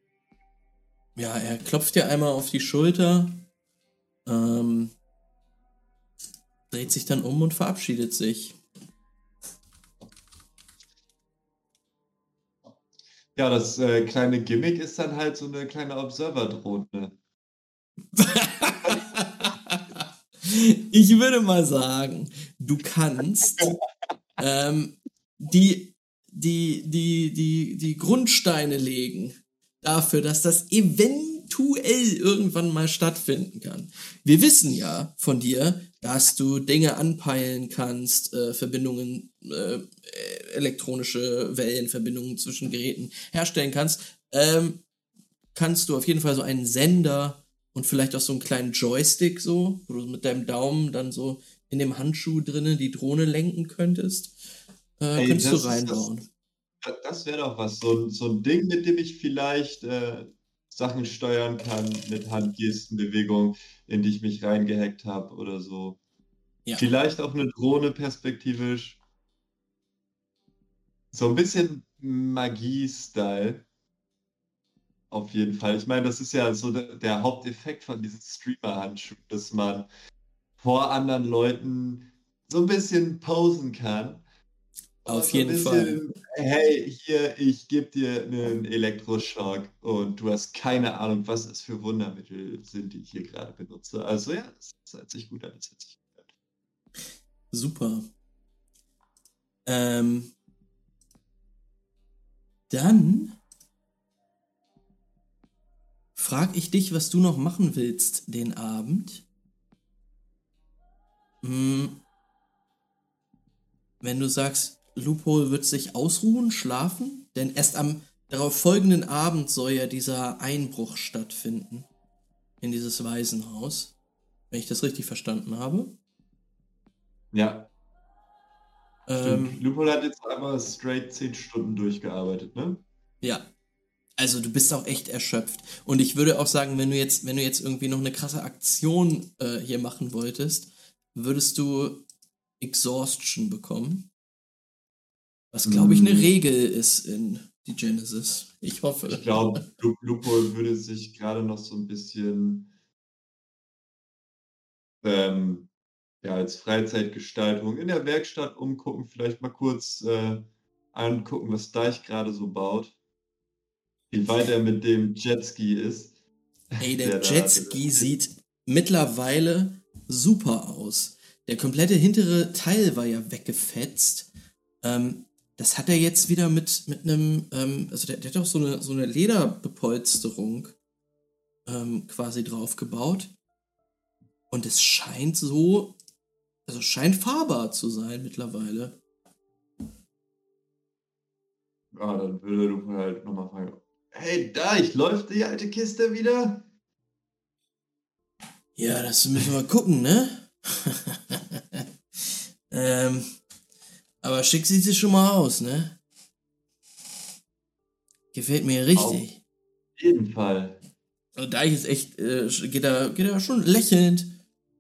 ja, er klopft dir einmal auf die Schulter. Ähm, dreht sich dann um und verabschiedet sich. Ja, das äh, kleine Gimmick ist dann halt so eine kleine Observer-Drohne. ich würde mal sagen, du kannst ähm, die, die, die, die, die Grundsteine legen dafür, dass das eventuell irgendwann mal stattfinden kann. Wir wissen ja von dir, dass du Dinge anpeilen kannst, äh, Verbindungen, äh, elektronische Wellenverbindungen zwischen Geräten herstellen kannst, ähm, kannst du auf jeden Fall so einen Sender und vielleicht auch so einen kleinen Joystick so, wo du mit deinem Daumen dann so in dem Handschuh drinnen die Drohne lenken könntest, äh, Ey, könntest du reinbauen. Das, das wäre doch was, so, so ein Ding, mit dem ich vielleicht äh, Sachen steuern kann mit Handgestenbewegung, in die ich mich reingehackt habe oder so. Ja. Vielleicht auch eine Drohne perspektivisch. So ein bisschen Magie-Style. Auf jeden Fall. Ich meine, das ist ja so der, der Haupteffekt von diesen Streamer-Handschuhen, dass man vor anderen Leuten so ein bisschen posen kann. Auf so jeden Fall. bisschen, Hey, hier, ich gebe dir einen Elektroschock und du hast keine Ahnung, was es für Wundermittel sind, die ich hier gerade benutze. Also ja, das, das hört sich gut an. Das hört sich gut an. Super. Ähm, dann frag ich dich, was du noch machen willst den Abend. Hm. Wenn du sagst, Loophole wird sich ausruhen, schlafen, denn erst am darauf folgenden Abend soll ja dieser Einbruch stattfinden in dieses Waisenhaus, wenn ich das richtig verstanden habe. Ja, Ähm, stimmt. Lupol hat jetzt einmal straight 10 Stunden durchgearbeitet, ne? Ja. Also du bist auch echt erschöpft. Und ich würde auch sagen, wenn du jetzt, wenn du jetzt irgendwie noch eine krasse Aktion äh, hier machen wolltest, würdest du Exhaustion bekommen. Was glaube ich eine Mm. Regel ist in die Genesis. Ich hoffe. Ich glaube, Lupol würde sich gerade noch so ein bisschen ähm, ja, als Freizeitgestaltung in der Werkstatt umgucken, vielleicht mal kurz äh, angucken, was Deich gerade so baut. Wie weit er mit dem Jetski ist. Ey, der der Jetski sieht mittlerweile super aus. Der komplette hintere Teil war ja weggefetzt. Ähm, das hat er jetzt wieder mit, mit einem, ähm, also der, der hat auch so eine, so eine Lederbepolsterung ähm, quasi drauf gebaut. Und es scheint so, also scheint fahrbar zu sein mittlerweile. Ja, dann würde Lupol halt nochmal fragen, hey Deich, läuft die alte Kiste wieder? Ja, das müssen wir gucken, ne? ähm, aber schick sieht sie schon mal aus, ne? Gefällt mir richtig. Auf jeden Fall. Und da ich jetzt echt, äh, geht er, geht er schon lächelnd.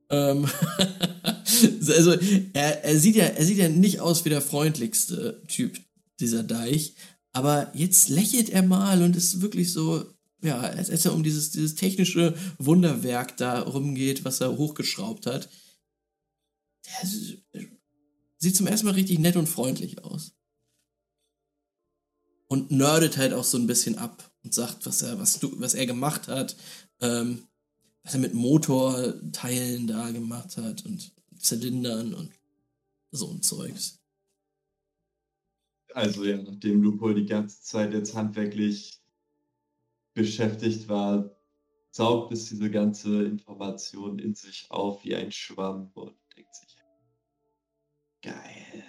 Ähm, also, er, er sieht ja, er sieht ja nicht aus wie der freundlichste Typ, dieser Deich. Aber jetzt lächelt er mal und ist wirklich so, ja, als als er um dieses, dieses technische Wunderwerk da rumgeht, was er hochgeschraubt hat. Der sieht zum ersten Mal richtig nett und freundlich aus. Und nerdet halt auch so ein bisschen ab und sagt, was er, was du, was er gemacht hat, ähm, was er mit Motorteilen da gemacht hat und Zylindern und so ein Zeugs. Also ja, nachdem Lupol die ganze Zeit jetzt handwerklich beschäftigt war, saugt es diese ganze Information in sich auf wie ein Schwamm und denkt sich, geil.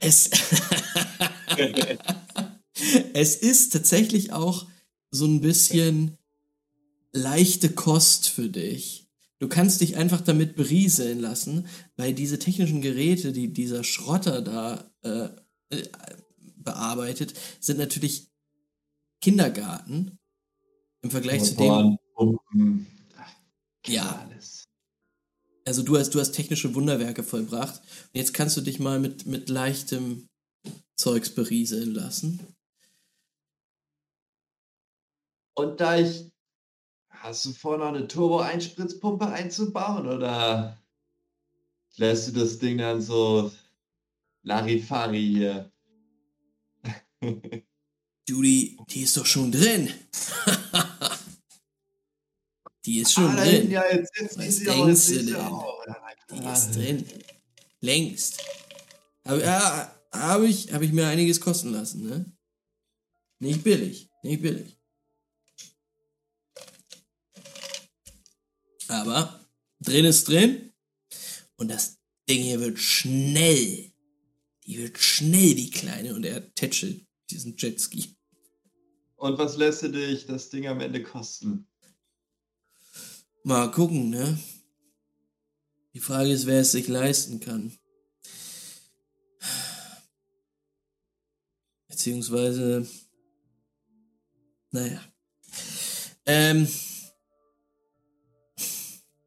Es, es ist tatsächlich auch so ein bisschen leichte Kost für dich. Du kannst dich einfach damit berieseln lassen, weil diese technischen Geräte, die dieser Schrotter da äh, äh, bearbeitet, sind natürlich Kindergarten im Vergleich zu dem. Pumpen, Ja. alles. Also du hast, du hast technische Wunderwerke vollbracht. Und jetzt kannst du dich mal mit, mit leichtem Zeugs berieseln lassen. Und da ich, hast du vor, noch eine Turbo-Einspritzpumpe einzubauen oder lässt du das Ding dann so Larifari hier? Du, die, die ist doch schon drin. die ist schon hinten, drin. ja, jetzt, jetzt Was denkst du denn? Die ist drin. Längst. Aber ja, habe ich, hab ich mir einiges kosten lassen, ne? Nicht billig. Nicht billig. Aber drin ist drin. Und das Ding hier wird schnell. Die wird schnell, die Kleine. Und er tätschelt diesen Jetski. Und was lässt du dich das Ding am Ende kosten? Mal gucken, ne? Die Frage ist, wer es sich leisten kann. Beziehungsweise, naja. Ähm,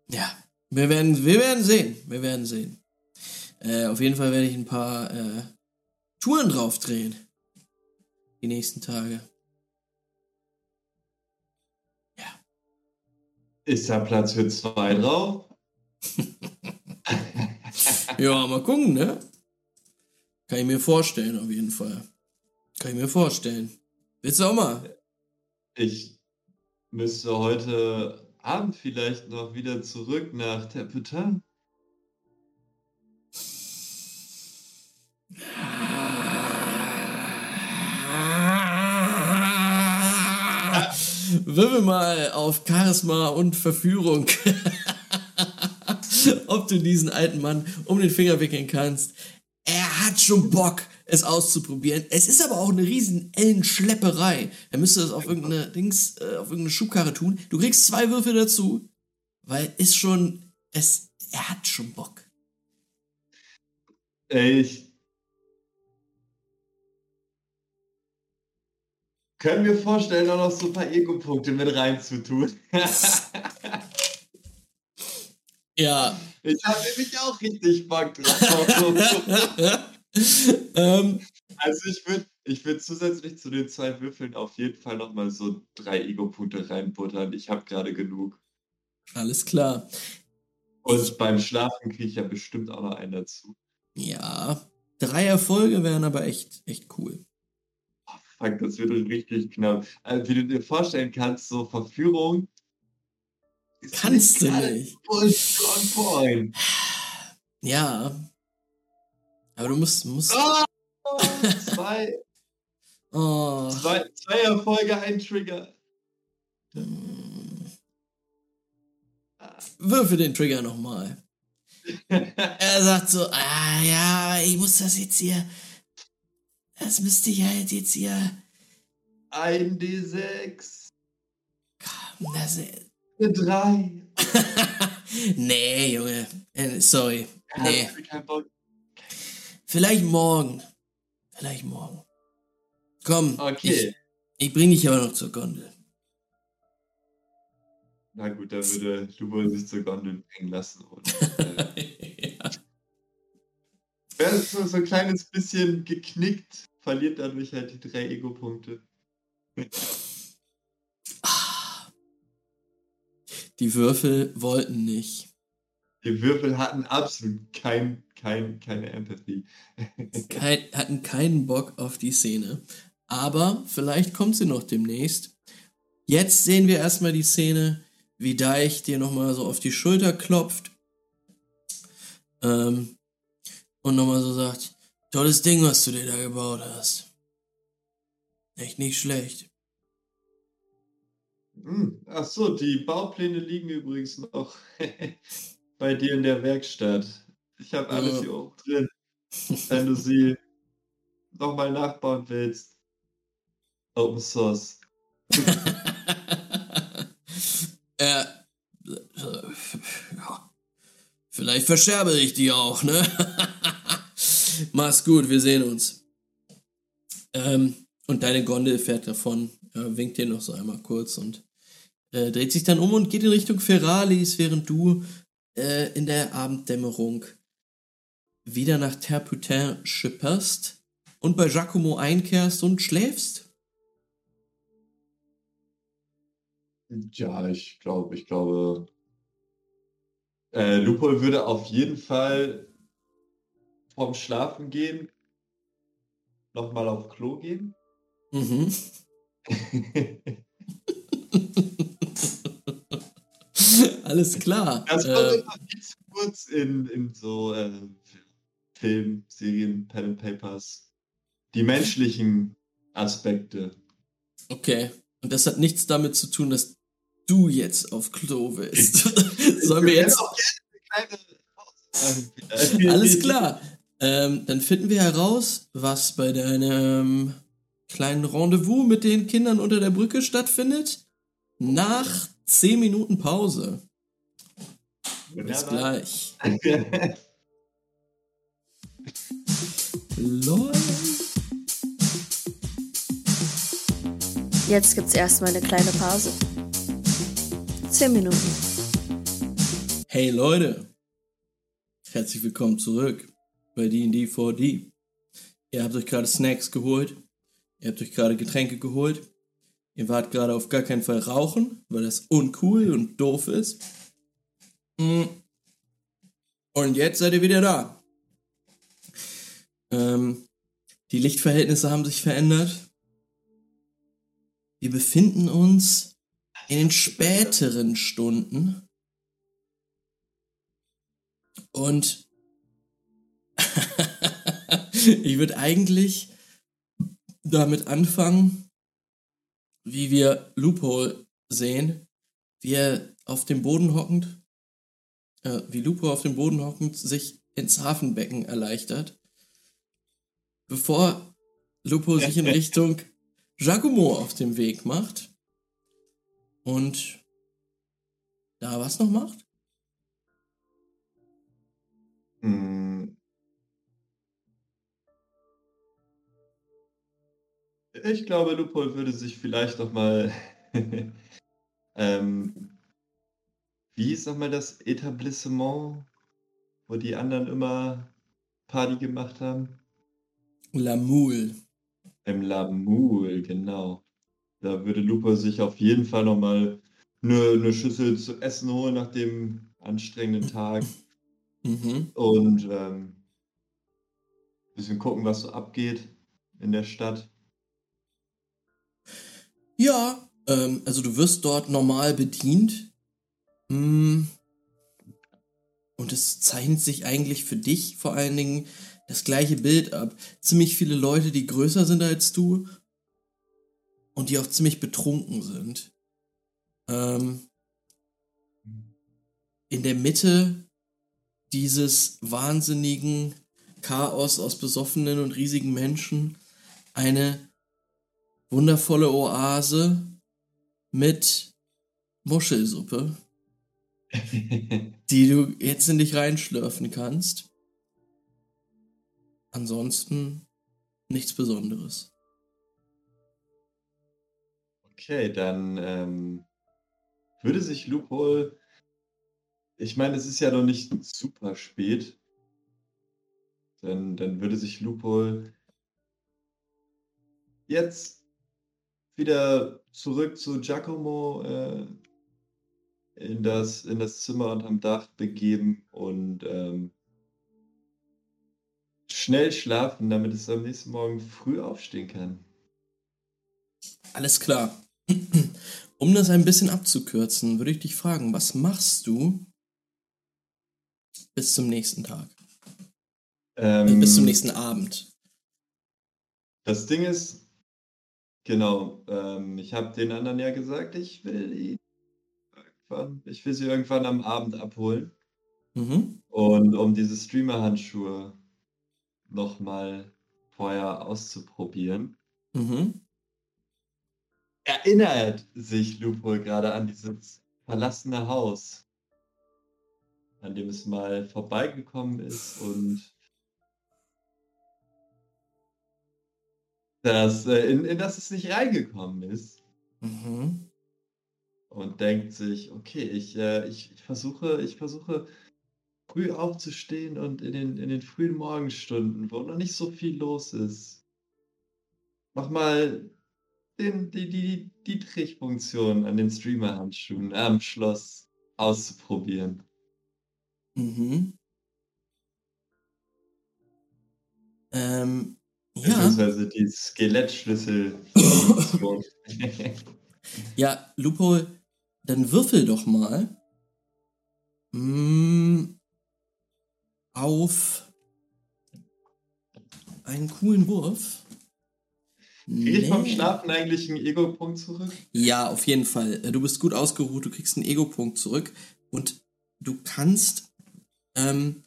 ja, wir werden, wir werden sehen. Wir werden sehen. Äh, auf jeden Fall werde ich ein paar äh, Touren drauf drehen. Die nächsten Tage. Ist da Platz für zwei drauf? Ja, mal gucken, ne? Kann ich mir vorstellen, auf jeden Fall. Kann ich mir vorstellen. Willst du auch mal? Ich müsste heute Abend vielleicht noch wieder zurück nach Terpetin. Würfel mal auf Charisma und Verführung. Ob du diesen alten Mann um den Finger wickeln kannst. Er hat schon Bock, es auszuprobieren. Es ist aber auch eine riesen Ellenschlepperei. Er müsste das auf irgendeine Dings, äh, auf irgendeine Schubkarre tun. Du kriegst zwei Würfel dazu, weil ist schon, es, er hat schon Bock. Ey, ich. Können wir vorstellen, auch noch so ein paar Ego-Punkte mit reinzutun? Ja. Ich habe nämlich auch richtig Bock drauf. ähm, also ich würde ich würd zusätzlich zu den zwei Würfeln auf jeden Fall nochmal so drei Ego-Punkte reinbuttern. Ich habe gerade genug. alles klar. Und beim Schlafen kriege ich ja bestimmt auch noch einen dazu. Ja. Drei Erfolge wären aber echt, echt cool. Oh, fuck, das wird richtig knapp. Also, wie du dir vorstellen kannst, so Verführung. ist Kannst du nicht. voll on point. Ja. Aber du musst, musst. Ah, zwei, Oh. zwei, zwei Erfolge, ein Trigger. Würfe den Trigger nochmal. Er sagt so, ah ja, ich muss das jetzt hier. Das müsste ich halt jetzt hier. ein D6. Das, Eine 3. nee, Junge. Äh, Sorry. Nee. Vielleicht morgen. Vielleicht morgen. Komm. Okay. Ich, ich bring dich aber noch zur Gondel. Na gut, dann würde Lubo sich zur Gondel bringen lassen. Und, äh, ja. Wer ist so, so ein kleines bisschen geknickt, verliert dadurch halt die drei Ego-Punkte. Die Würfel wollten nicht. Die Würfel hatten absolut kein, kein, keine Empathie. Kein, hatten keinen Bock auf die Szene. Aber vielleicht kommt sie noch demnächst. Jetzt sehen wir erstmal die Szene, wie Deich dir nochmal so auf die Schulter klopft. Ähm, und nochmal so sagt, tolles Ding, was du dir da gebaut hast. Echt nicht schlecht. Hm, Ach so, die Baupläne liegen übrigens noch bei dir in der Werkstatt. Ich habe alles Ja. hier oben drin. Wenn du sie nochmal nachbauen willst. Open Source. äh, ja. Vielleicht verscherbe ich die auch, ne? Mach's gut, wir sehen uns. Ähm, und deine Gondel fährt davon, äh, winkt dir noch so einmal kurz und äh, dreht sich dann um und geht in Richtung Feralis, während du äh, in der Abenddämmerung wieder nach Terputin schipperst und bei Giacomo einkehrst und schläfst. Ja, ich glaube, ich glaube. Äh, Lupol würde auf jeden Fall vorm Schlafen gehen nochmal auf Klo gehen. Mhm. Alles klar. Das kommt Äh, immer viel zu kurz in, in so äh, Film, Serien, Pen and Papers. Die menschlichen Aspekte. okay. Und das hat nichts damit zu tun, dass du jetzt auf Klo willst. Sollen wir jetzt. auch gerne eine kleine Pause. Alles klar. Ähm, dann finden wir heraus, was bei deinem kleinen Rendezvous mit den Kindern unter der Brücke stattfindet. Nach 10 Minuten Pause. Bis Wunderbar. gleich. Lol. Jetzt gibt's erstmal eine kleine Pause. Zehn Minuten. Hey Leute, herzlich willkommen zurück bei D&D 4D. Ihr habt euch gerade Snacks geholt, ihr habt euch gerade Getränke geholt, ihr wart gerade auf gar keinen Fall rauchen, weil das uncool und doof ist. Mm. Und jetzt seid ihr wieder da. Ähm, die Lichtverhältnisse haben sich verändert. Wir befinden uns in den späteren Stunden. Und ich würde eigentlich damit anfangen, wie wir Loophole sehen, wie er auf dem Boden hockend, äh, wie Lupo auf dem Boden hockend sich ins Hafenbecken erleichtert, bevor Lupo sich in Richtung Giacomo auf dem Weg macht und da was noch macht? Hm. Ich glaube, Lupol würde sich vielleicht noch mal ähm, wie ist nochmal das Etablissement, wo die anderen immer Party gemacht haben? La Moule. Im La Moule, genau. Da würde Lupo sich auf jeden Fall nochmal eine, eine Schüssel zu essen holen nach dem anstrengenden Tag. Mhm. Und ähm, bisschen gucken, was so abgeht in der Stadt. Ja, ähm, also du wirst dort normal bedient. Mm. Und es zeichnet sich eigentlich für dich vor allen Dingen das gleiche Bild ab. Ziemlich viele Leute, die größer sind als du und die auch ziemlich betrunken sind. Ähm, in der Mitte dieses wahnsinnigen Chaos aus besoffenen und riesigen Menschen eine wundervolle Oase mit Muschelsuppe, die du jetzt in dich reinschlürfen kannst. Ansonsten nichts Besonderes. Okay, dann ähm, würde sich Loophole. Ich meine, es ist ja noch nicht super spät. Dann, dann würde sich Loophole jetzt wieder zurück zu Giacomo äh, in, das, in das Zimmer unterm Dach begeben und ähm, schnell schlafen, damit es am nächsten Morgen früh aufstehen kann. Alles klar. Um das ein bisschen abzukürzen, würde ich dich fragen, was machst du bis zum nächsten Tag? Ähm, bis zum nächsten Abend. Das Ding ist, genau, ähm, ich habe den anderen ja gesagt, ich will ihn irgendwann, ich will sie irgendwann am Abend abholen. Mhm. Und um diese Streamer-Handschuhe nochmal vorher auszuprobieren, Mhm. erinnert sich Lupo gerade an dieses verlassene Haus, an dem es mal vorbeigekommen ist und das, äh, in, in das es nicht reingekommen ist. Mhm. und denkt sich, okay, ich, äh, ich, ich versuche, ich versuche früh aufzustehen und in den, in den frühen Morgenstunden, wo noch nicht so viel los ist, mach mal den, die, die, die Trichfunktion an den Streamer-Handschuhen am Schloss auszuprobieren. Mhm. Ähm, ja. Beziehungsweise die Skelettschlüssel. Ja, Lupo, dann würfel doch mal mm, auf einen coolen Wurf. Kriege ich vom. Schlafen eigentlich einen Ego-Punkt zurück? Ja, auf jeden Fall. Du bist gut ausgeruht, du kriegst einen Ego-Punkt zurück und du kannst, ähm,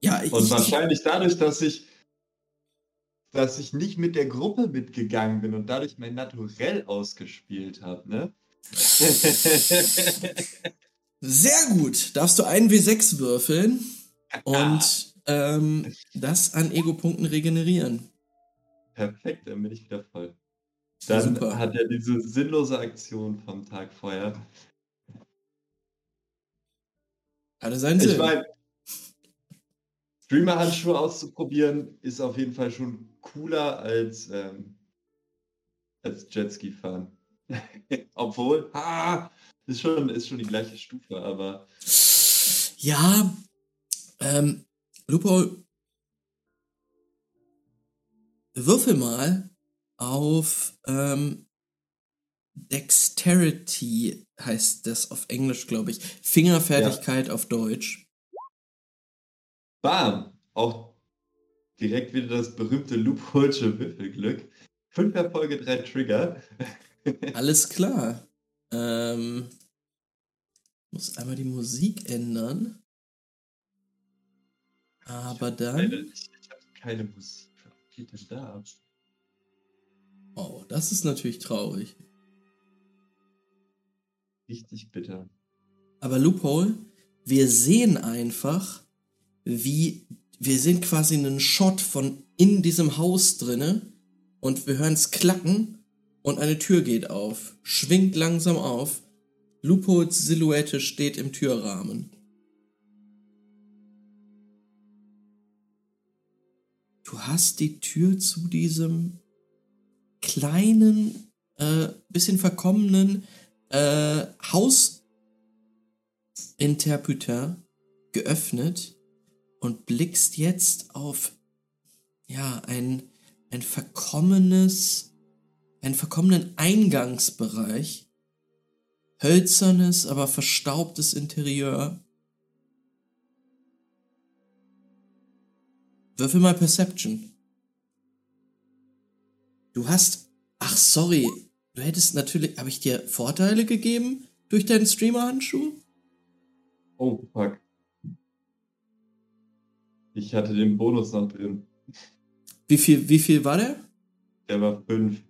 ja, ich, Und ich, wahrscheinlich dadurch, dass ich, dass ich nicht mit der Gruppe mitgegangen bin und dadurch mein Naturell ausgespielt habe, ne? sehr gut. Darfst du einen W6 würfeln und ähm, das an Ego-Punkten regenerieren. Perfekt, dann bin ich wieder voll. Dann super. hat er diese sinnlose Aktion vom Tag vorher. Hatte seinen Ich Sinn. meine, Streamer-Handschuhe auszuprobieren ist auf jeden Fall schon cooler als, ähm, als Jetski fahren. Obwohl, ah, ist schon, ist schon die gleiche Stufe, aber Ja, ähm, Lupo, würfel mal auf ähm, Dexterity heißt das auf Englisch, glaube ich. Fingerfertigkeit auf Deutsch. Bam! Auch direkt wieder das berühmte Loopholsche Würfelglück. Fünf Erfolge, drei Trigger. Alles klar. Ähm, muss einmal die Musik ändern. Aber Leider dann. nicht. Ich habe keine Musik. Was geht denn da ab? Oh, das ist natürlich traurig. Richtig bitter. Aber Loophole, wir sehen einfach, wie wir sehen quasi einen Shot von in diesem Haus drinne und wir hören es klacken und eine Tür geht auf, schwingt langsam auf. Loopholes Silhouette steht im Türrahmen. Du hast die Tür zu diesem kleinen, äh, bisschen verkommenen äh, Hausinterputer geöffnet und blickst jetzt auf ja ein ein verkommenes einen verkommenen Eingangsbereich. Hölzernes aber verstaubtes Interieur. Würfel mal Perception. Du hast ach sorry du hättest natürlich habe ich dir Vorteile gegeben durch deinen Streamer-Handschuh? Oh, fuck. Ich hatte den Bonus noch drin. Wie viel, wie viel war der? Der war fünf.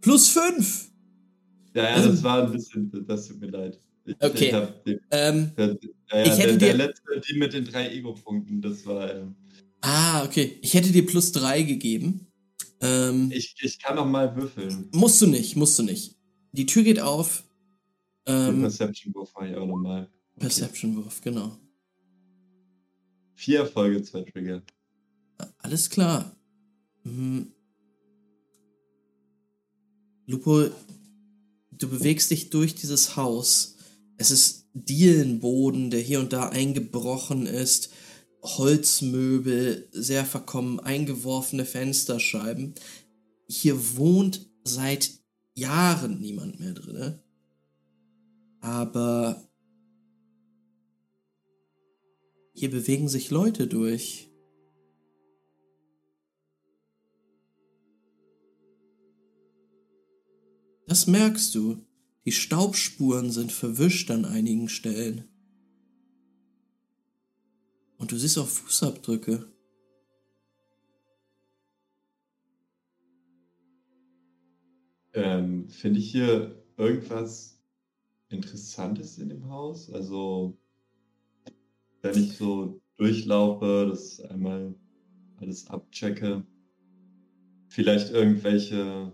Plus fünf. Ja, ja, Also- das war ein bisschen, das tut mir leid. Ich, Okay. Ich den, Ähm, der, ja, Ich hätte der, der dir- letzte, die mit den drei Ego-Punkten, das war. Ähm, ah, okay. Ich hätte dir plus drei gegeben. Ähm, ich, ich kann noch mal würfeln. musst du nicht, musst du nicht. Die Tür geht auf. Ähm, Perception Wurf mache ich auch nochmal. Okay. Perception-Wurf, genau. Vier Erfolge, zwei Trigger. Alles klar. Hm. Lupo, du bewegst dich durch dieses Haus. Es ist Dielenboden, der hier und da eingebrochen ist. Holzmöbel, sehr verkommen, eingeworfene Fensterscheiben. Hier wohnt seit Jahren niemand mehr drin. Aber hier bewegen sich Leute durch. Das merkst du. Die Staubspuren sind verwischt an einigen Stellen. Und du siehst auch Fußabdrücke. Ähm, Finde ich hier irgendwas Interessantes in dem Haus? Also, wenn ich so durchlaufe, das einmal alles abchecke, vielleicht irgendwelche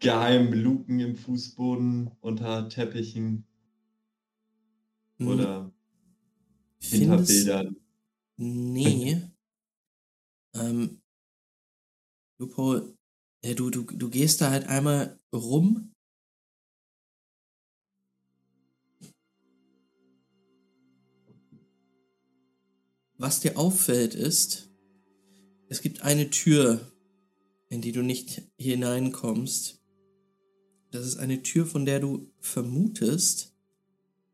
geheimen Luken im Fußboden unter Teppichen Hm, oder hinter Bildern. Nee. ähm, du, Paul, äh, du, du, du gehst da halt einmal rum. Was dir auffällt ist, es gibt eine Tür, in die du nicht hineinkommst. Das ist eine Tür, von der du vermutest,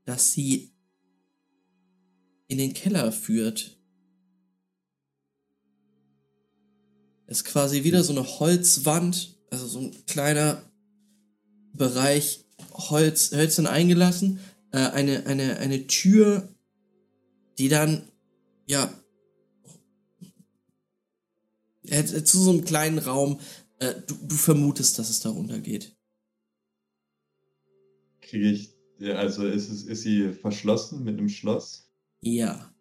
dass sie in den Keller führt. Es ist quasi wieder so eine Holzwand, also so ein kleiner Bereich Holz, hölzern eingelassen, äh, eine, eine, eine Tür, die dann, ja, äh, äh, zu so einem kleinen Raum, äh, du, du vermutest, dass es da runtergeht. Kriege ich, also ist, es, ist sie verschlossen mit einem Schloss? Ja.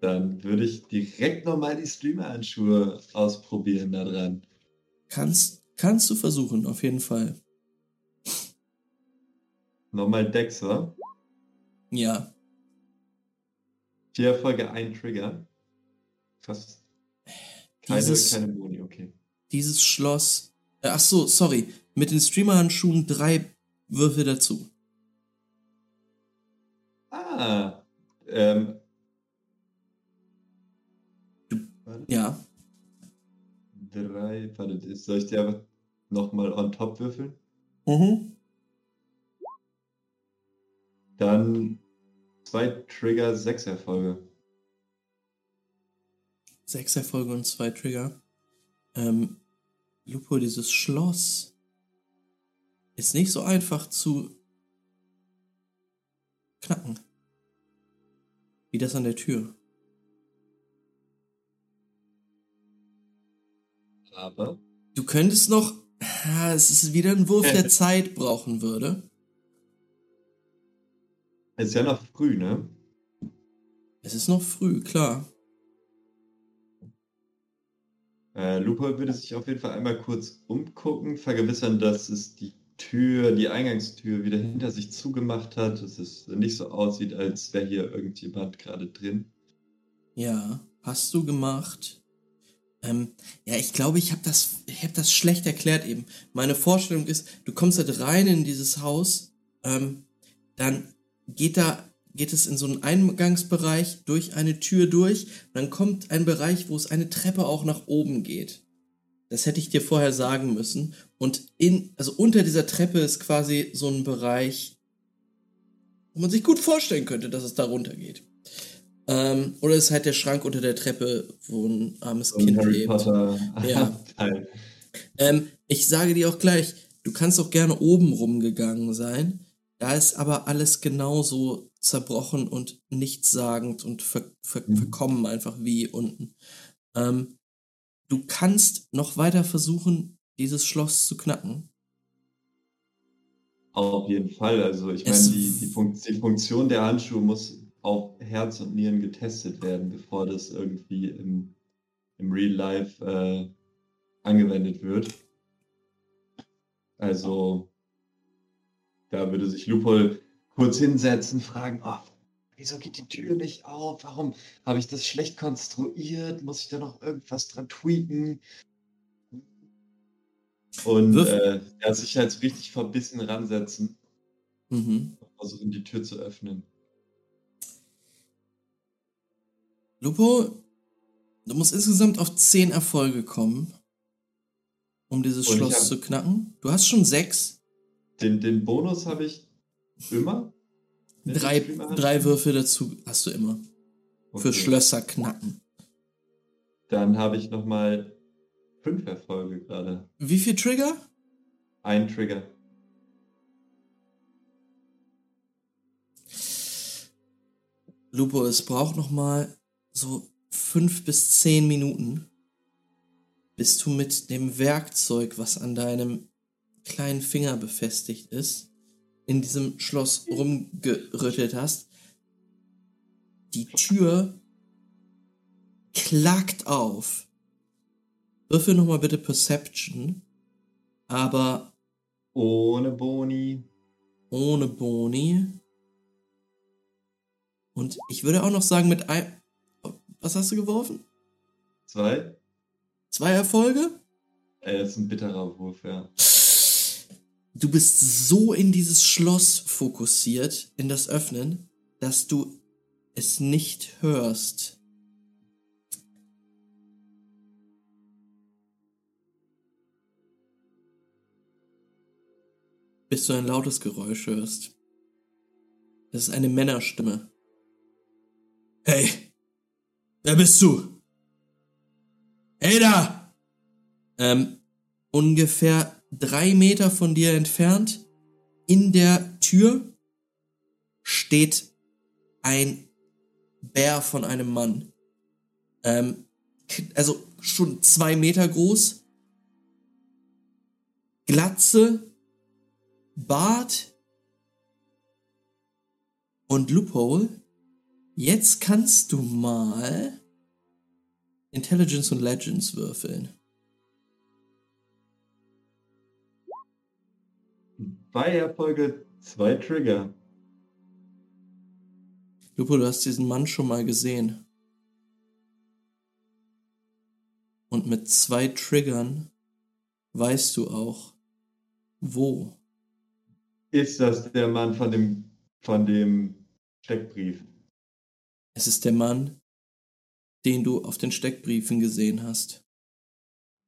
Dann würde ich direkt nochmal die Streamer-Handschuhe ausprobieren da dran. Kannst, kannst du versuchen, auf jeden Fall. Nochmal Dex, wa? Ja. Vier Erfolge, ein Trigger. Krass. Keine, Dieses- keine Boni, okay. Dieses Schloss. Äh, ach so, sorry. Mit den Streamer-Handschuhen drei Würfel dazu. Ah, ähm. Du- Ja. Drei, warte, soll ich die einfach nochmal on top würfeln? Mhm. Dann zwei Trigger, sechs Erfolge. Sechs Erfolge und zwei Trigger. Ähm, Lupo, dieses Schloss ist nicht so einfach zu knacken. Wie das an der Tür. Aber Du könntest noch. Es ist wieder ein Wurf, der Zeit brauchen würde. Es ist ja noch früh, ne? Es ist noch früh, klar. Äh, Lupo würde sich auf jeden Fall einmal kurz umgucken, vergewissern, dass es die Tür, die Eingangstür wieder hinter sich zugemacht hat, dass es nicht so aussieht, als wäre hier irgendjemand gerade drin. Ja, hast du gemacht. Ähm, ja, ich glaube, ich habe das, ich hab das schlecht erklärt eben. Meine Vorstellung ist, du kommst halt rein in dieses Haus, ähm, dann geht da, geht es in so einen Eingangsbereich durch eine Tür durch, und dann kommt ein Bereich, wo es eine Treppe auch nach oben geht. Das hätte ich dir vorher sagen müssen. Und in, also unter dieser Treppe ist quasi so ein Bereich, wo man sich gut vorstellen könnte, dass es da runtergeht. Ähm, oder ist halt der Schrank unter der Treppe, wo ein armes ein Kind Harry lebt. Potter Ja. Ähm, ich sage dir auch gleich, du kannst auch gerne oben rumgegangen sein. Da ist aber alles genauso zerbrochen und nichtssagend und ver ver Mhm. verkommen einfach wie unten. Ähm, du kannst noch weiter versuchen, dieses Schloss zu knacken. Auf jeden Fall. Also ich meine, die, die, Fun die Funktion der Handschuhe muss auf Herz und Nieren getestet werden, bevor das irgendwie im, im Real Life äh, angewendet wird. Also da würde sich Lupol kurz hinsetzen, fragen, oh, wieso geht die Tür nicht auf? Warum habe ich das schlecht konstruiert? Muss ich da noch irgendwas dran tweaken? Und äh, ja, sich halt so richtig verbissen ransetzen Mhm. versuchen, die Tür zu öffnen. Lupo, du musst insgesamt auf 10 Erfolge kommen, um dieses Und Schloss hab- zu knacken. Du hast schon sechs. Den, den Bonus habe ich immer. Drei, drei Würfe dazu hast du immer. Für Okay. Schlösser knacken. Dann habe ich nochmal fünf Erfolge gerade. Wie viel Trigger? Ein Trigger. Lupo, es braucht noch mal so fünf bis zehn Minuten, bis du mit dem Werkzeug, was an deinem kleinen Finger befestigt ist, in diesem Schloss rumgerüttelt hast. Die Tür klackt auf. Würfel noch mal bitte Perception, aber Ohne Boni. ohne Boni. Und ich würde auch noch sagen, mit ein. Was hast du geworfen? Zwei. Zwei Erfolge? Äh, das ist ein bitterer Wurf, ja. Du bist so in dieses Schloss fokussiert, in das Öffnen, dass du es nicht hörst. Bis du ein lautes Geräusch hörst. Das ist eine Männerstimme. Hey, wer bist du? Hey da! Ähm, ungefähr drei Meter von dir entfernt, in der Tür, steht ein Bär von einem Mann. Ähm, also schon zwei Meter groß. Glatze, Bart und Loophole. Jetzt kannst du mal Intelligence und Legends würfeln. Zwei Erfolge, zwei Trigger. Lupo, du hast diesen Mann schon mal gesehen. Und mit zwei Triggern weißt du auch, wo. Ist das der Mann von dem, von dem Steckbrief? Es ist der Mann den du auf den Steckbriefen gesehen hast.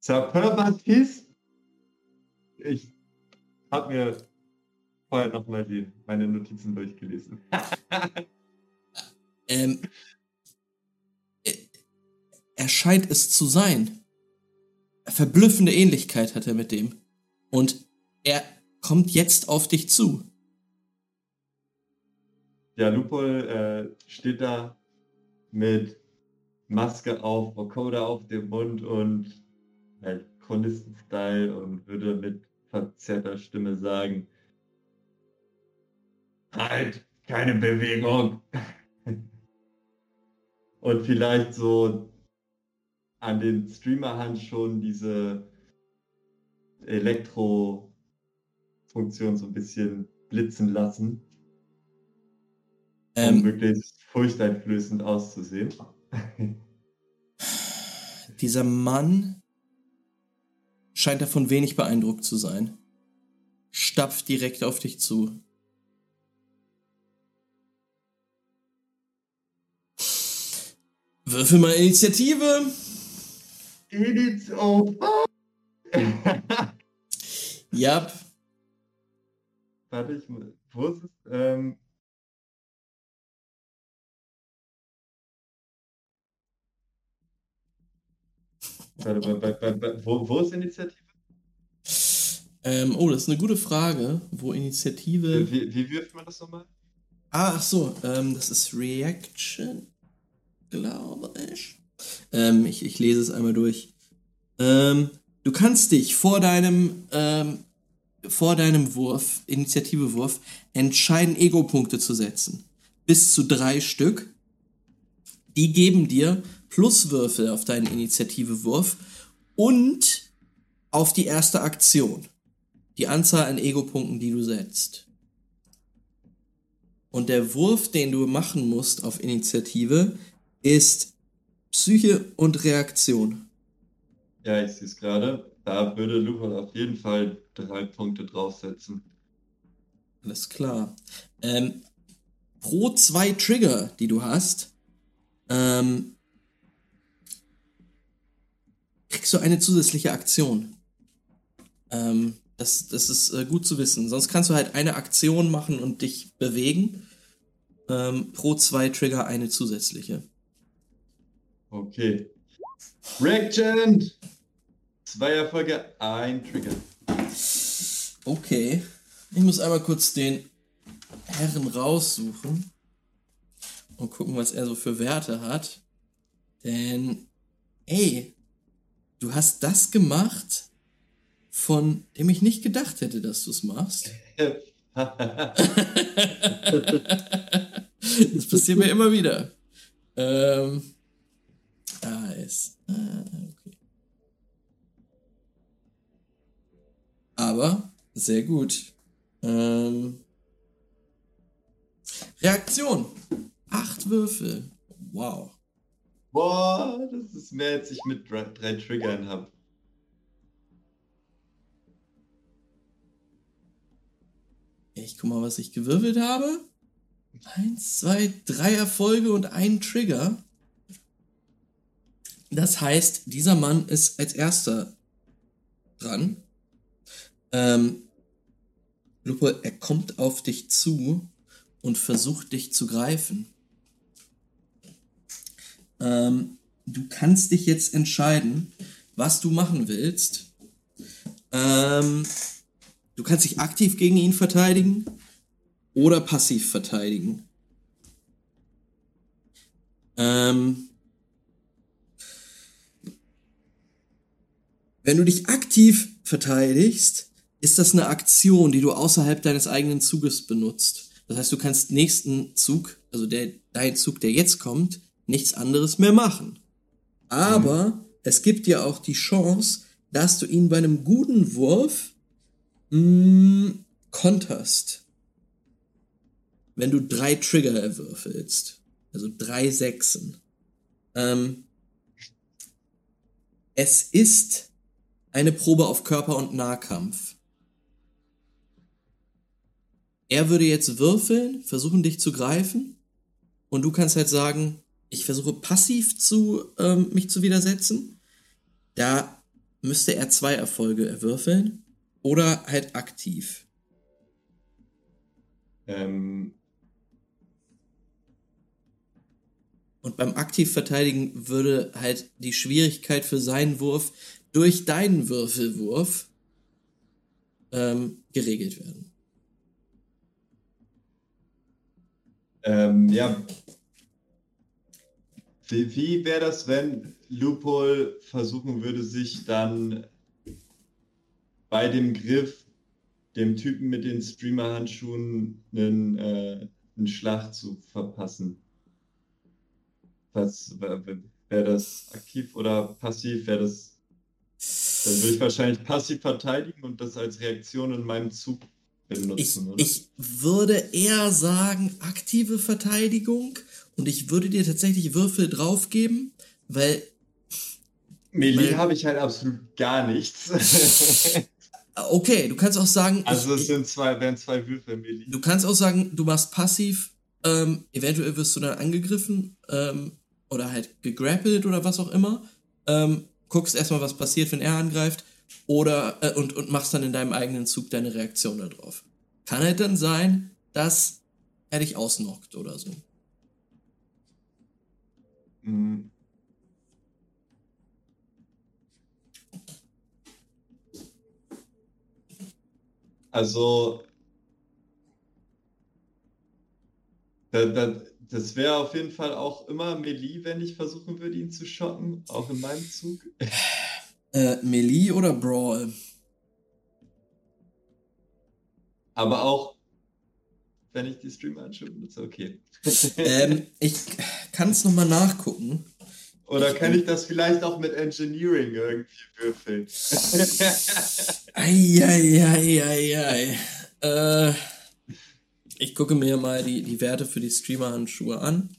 Saperbatis? Ich habe mir vorher nochmal meine Notizen durchgelesen. Ähm, äh, er scheint es zu sein. Verblüffende Ähnlichkeit hat er mit dem. Und er kommt jetzt auf dich zu. Ja, Lupol äh, steht da mit Maske auf, Vokoda auf dem Mund und halt Chronisten-Style und würde mit verzerrter Stimme sagen, halt, keine Bewegung. und vielleicht so an den Streamer-Handschuhen diese Elektro-Funktion so ein bisschen blitzen lassen, um Ähm, wirklich furchteinflößend auszusehen. dieser Mann scheint davon wenig beeindruckt zu sein. Stapft direkt auf dich zu. Würfel mal Initiative. Edith, oh fuck! Ja, Warte, ich muss, wo ist es? Ähm, warte, bei, bei, bei, wo, wo ist Initiative? ähm, oh, das ist eine gute Frage, wo Initiative. Wie, wie wirft man das nochmal? Ah, ach so, ähm, das ist Reaction, glaube ich. Ähm, ich. Ich lese es einmal durch. Ähm, du kannst dich vor deinem, ähm, vor deinem Wurf, Initiativewurf, entscheiden, Ego-Punkte zu setzen. Bis zu drei Stück. Die geben dir Pluswürfel auf deinen Initiativewurf und auf die erste Aktion. Die Anzahl an Ego-Punkten, die du setzt. Und der Wurf, den du machen musst auf Initiative, ist Psyche und Reaktion. Ja, ich sehe es gerade. Da würde Lupol auf jeden Fall drei Punkte draufsetzen. Alles klar. Ähm, pro zwei Trigger, die du hast, ähm, kriegst du eine zusätzliche Aktion. Ähm, das, das ist äh, gut zu wissen. Sonst kannst du halt eine Aktion machen und dich bewegen. Ähm, pro zwei Trigger eine zusätzliche. Okay. Reaction! Zwei Erfolge, ein Trigger. Okay. Ich muss einmal kurz den Herren raussuchen und gucken, was er so für Werte hat. Denn, ey, du hast das gemacht, von dem ich nicht gedacht hätte, dass du es machst. Das passiert mir immer wieder. Ähm, ist. Ah, okay. Aber sehr gut. Ähm, Reaktion. Acht Würfel. Wow. Boah, das ist mehr, als ich mit drei, drei Triggern habe. Ich guck mal, was ich gewürfelt habe. Eins, zwei, drei Erfolge und ein Trigger. Das heißt, dieser Mann ist als erster dran. Ähm, Lupo, er kommt auf dich zu und versucht dich zu greifen. Ähm, du kannst dich jetzt entscheiden, was du machen willst. Ähm, du kannst dich aktiv gegen ihn verteidigen oder passiv verteidigen. Ähm, wenn du dich aktiv verteidigst, ist das eine Aktion, die du außerhalb deines eigenen Zuges benutzt. Das heißt, du kannst nächsten Zug, also der, dein Zug, der jetzt kommt, nichts anderes mehr machen. Aber es gibt dir auch die Chance, dass du ihn bei einem guten Wurf mh, konterst. Wenn du drei Trigger erwürfelst. Also drei Sechsen. Ähm, es ist eine Probe auf Körper- und Nahkampf. Er würde jetzt würfeln, versuchen dich zu greifen und du kannst halt sagen, ich versuche passiv zu ähm, mich zu widersetzen. Da müsste er zwei Erfolge erwürfeln oder halt aktiv. Ähm, Und beim aktiv verteidigen würde halt die Schwierigkeit für seinen Wurf durch deinen Würfelwurf ähm, geregelt werden. ähm, ja. Wie, wie wäre das, wenn Lupol versuchen würde, sich dann bei dem Griff dem Typen mit den Streamer-Handschuhen einen, äh, einen Schlag zu verpassen? Was wäre das aktiv oder passiv? Wäre das. Dann würde ich wahrscheinlich passiv verteidigen und das als Reaktion in meinem Zug Ich, benutzen, oder? ich würde eher sagen aktive Verteidigung und ich würde dir tatsächlich Würfel draufgeben, weil Melee habe ich halt absolut gar nichts. okay, du kannst auch sagen, also ich, es sind zwei, wären zwei Würfel Melee. Du kannst auch sagen, du machst passiv, ähm, eventuell wirst du dann angegriffen ähm, oder halt gegrappelt oder was auch immer. Ähm, guckst erstmal, was passiert, wenn er angreift oder äh, und, und machst dann in deinem eigenen Zug deine Reaktion darauf. Kann halt dann sein, dass er dich ausnockt oder so. Mm. Also, da, da, das wäre auf jeden Fall auch immer Melee, wenn ich versuchen würde, ihn zu schocken, auch in meinem Zug. Äh, Melee oder Brawl? Aber auch, wenn ich die Streamer anschaue, ist okay. ähm, ich kann es nochmal nachgucken. Oder kann ich das vielleicht auch mit Engineering irgendwie würfeln? Eieieiei. Äh, ich gucke mir mal die, die Werte für die Streamer-Handschuhe an.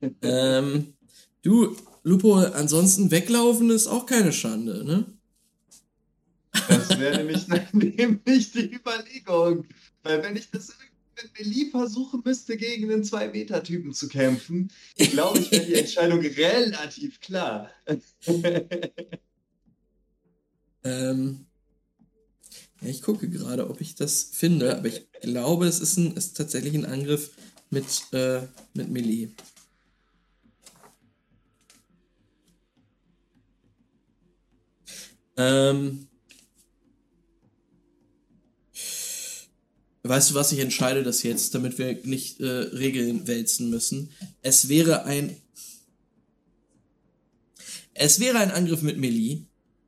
ähm, du, Lupo, ansonsten weglaufen ist auch keine Schande, ne? Das wäre nämlich, nämlich die Überlegung. Weil wenn ich das mit Melee versuchen müsste, gegen einen 2-Meter-Typen zu kämpfen, glaube ich, wäre die Entscheidung relativ klar. Ähm, ich gucke gerade, ob ich das finde, aber ich glaube, es ist, ein, ist tatsächlich ein Angriff mit, äh, mit Melee. Ähm, weißt du was, ich entscheide das jetzt, damit wir nicht äh, Regeln wälzen müssen. Es wäre ein es wäre ein Angriff mit Melee.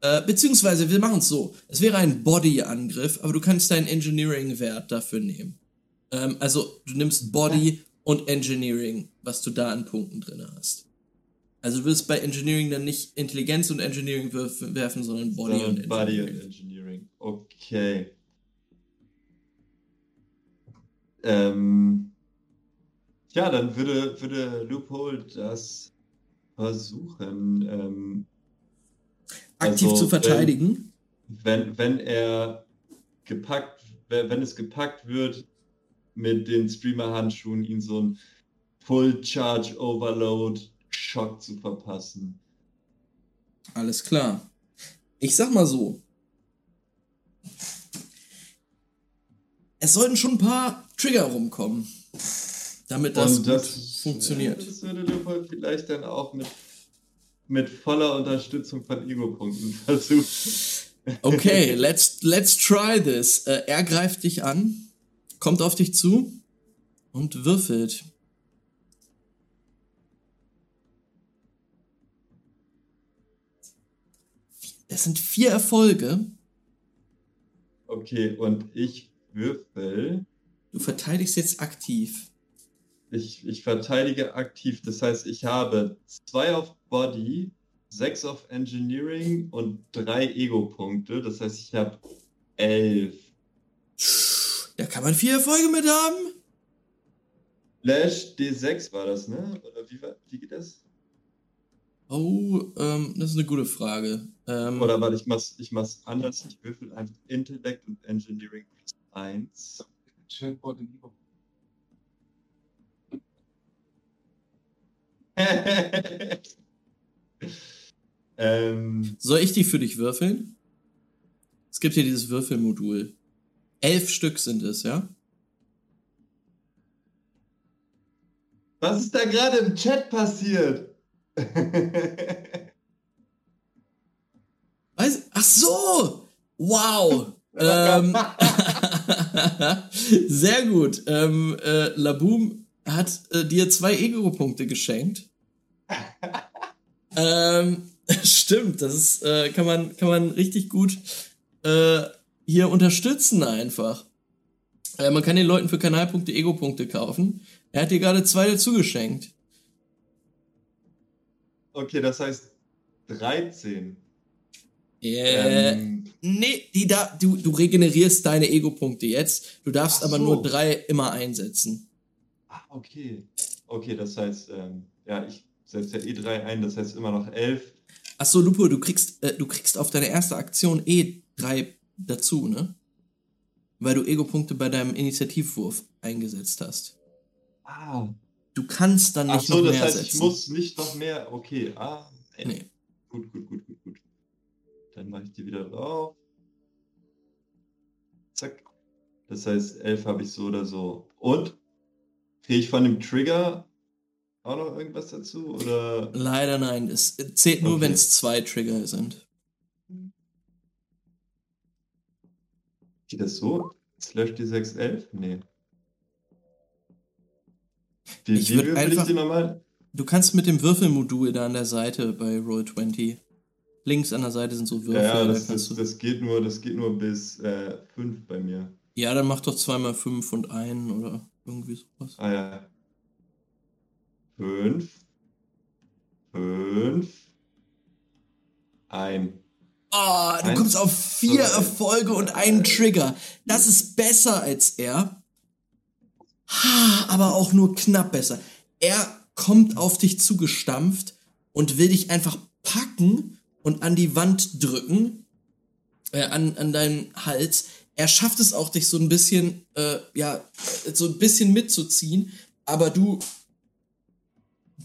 Äh, beziehungsweise, wir machen es so. Es wäre ein Body-Angriff, aber du kannst deinen Engineering-Wert dafür nehmen. Ähm, also, du nimmst Body und Engineering, was du da an Punkten drin hast. Also, du wirst bei Engineering dann nicht Intelligenz und Engineering werfen, werfen sondern Body So, und Engineering. Body und Engineering. Okay. Ähm, ja, dann würde, würde Loophole das versuchen. Ähm, Aktiv also, zu verteidigen. wenn, wenn er gepackt, wenn wenn es gepackt wird, mit den Streamer-Handschuhen ihn so ein Full Charge Overload Schock zu verpassen. Alles klar. Ich sag mal so. Es sollten schon ein paar Trigger rumkommen, damit das, das funktioniert. Ja, das würde Leopold vielleicht dann auch mit, mit voller Unterstützung von Ego-Punkten versuchen. Okay, let's, let's try this. Äh, er greift dich an, kommt auf dich zu und würfelt. Das sind vier Erfolge. Okay, und ich würfel. Du verteidigst jetzt aktiv. Ich, ich verteidige aktiv. Das heißt, ich habe zwei auf Body, sechs auf Engineering und drei Ego-Punkte. Das heißt, ich habe elf. Da kann man vier Erfolge mit haben. Lash D6 war das, ne? Oder wie, war, wie geht das? Oh, ähm, das ist eine gute Frage. Ähm, Oder warte, ich mach's, ich mach's anders. Ich würfel einfach Intellect und Engineering plus 1. ähm, Soll ich die für dich würfeln? Es gibt hier dieses Würfelmodul. Elf Stück sind es, ja? was ist da gerade im Chat passiert? Weiß, ach so! Wow! ähm, sehr gut. Ähm, äh, Laboom hat äh, dir zwei Ego-Punkte geschenkt. ähm, stimmt, das ist, äh, kann, man, kann man richtig gut äh, hier unterstützen einfach. Äh, man kann den Leuten für Kanalpunkte Ego-Punkte kaufen. Er hat dir gerade zwei dazu geschenkt. okay, das heißt 13. Äh, Ähm, nee, die da, du, du regenerierst deine Ego-Punkte jetzt. Du darfst Ach aber so. nur drei immer einsetzen. Okay. Okay, das heißt, ähm, ja, ich setze ja E3 ein, das heißt immer noch 11. Ach so, Lupo, du kriegst, äh, du kriegst auf deine erste Aktion eh drei dazu, ne? Weil du Ego-Punkte bei deinem Initiativwurf eingesetzt hast. Ah, Du kannst dann ach nicht so, noch das mehr heißt, setzen. ich muss nicht noch mehr. Okay, ah, ey. Nee. Gut, gut, gut, gut, gut. Dann mache ich die wieder drauf. Zack. Das heißt, 11 habe ich so oder so. Und? Kriege ich von dem Trigger auch noch irgendwas dazu? Oder? Leider nein. Es zählt nur, Okay. wenn es zwei Trigger sind. Geht das so? Slash die 611? Nee. Wie, Ich würd würfel einfach- ich die nochmal? Du kannst mit dem Würfelmodul da an der Seite bei Roll20. Links an der Seite sind so Würfel. Ja, ja da das, kannst das, das, geht nur, das geht nur bis 5 bei mir. ja, dann mach doch zweimal fünf und einen oder irgendwie sowas. Ah ja. 5. 5. Ein. Ah, du Eins, kommst auf vier zwei, Erfolge und einen Trigger. Das ist besser als er. Ha, aber auch nur knapp besser. Er kommt auf dich zugestampft und will dich einfach packen und an die Wand drücken. Äh, an, an deinen Hals. Er schafft es auch, dich so ein bisschen, äh, ja, so ein bisschen mitzuziehen, aber du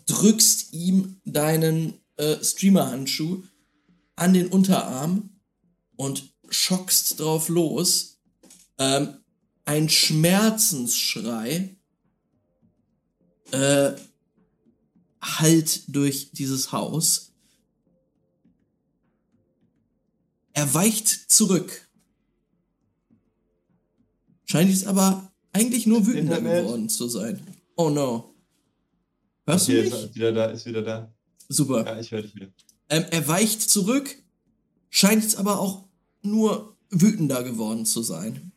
drückst ihm deinen äh, Streamer-Handschuh an den Unterarm und schockst drauf los. Ähm, ein Schmerzensschrei äh, hallt durch dieses Haus. Er weicht zurück. Scheint jetzt aber eigentlich nur wütender Internet. geworden zu sein. Oh no. Hörst Okay, du ist mich? er wieder da, ist wieder da. Super. Ja, ich höre dich wieder. Ähm, er weicht zurück, scheint jetzt aber auch nur wütender geworden zu sein.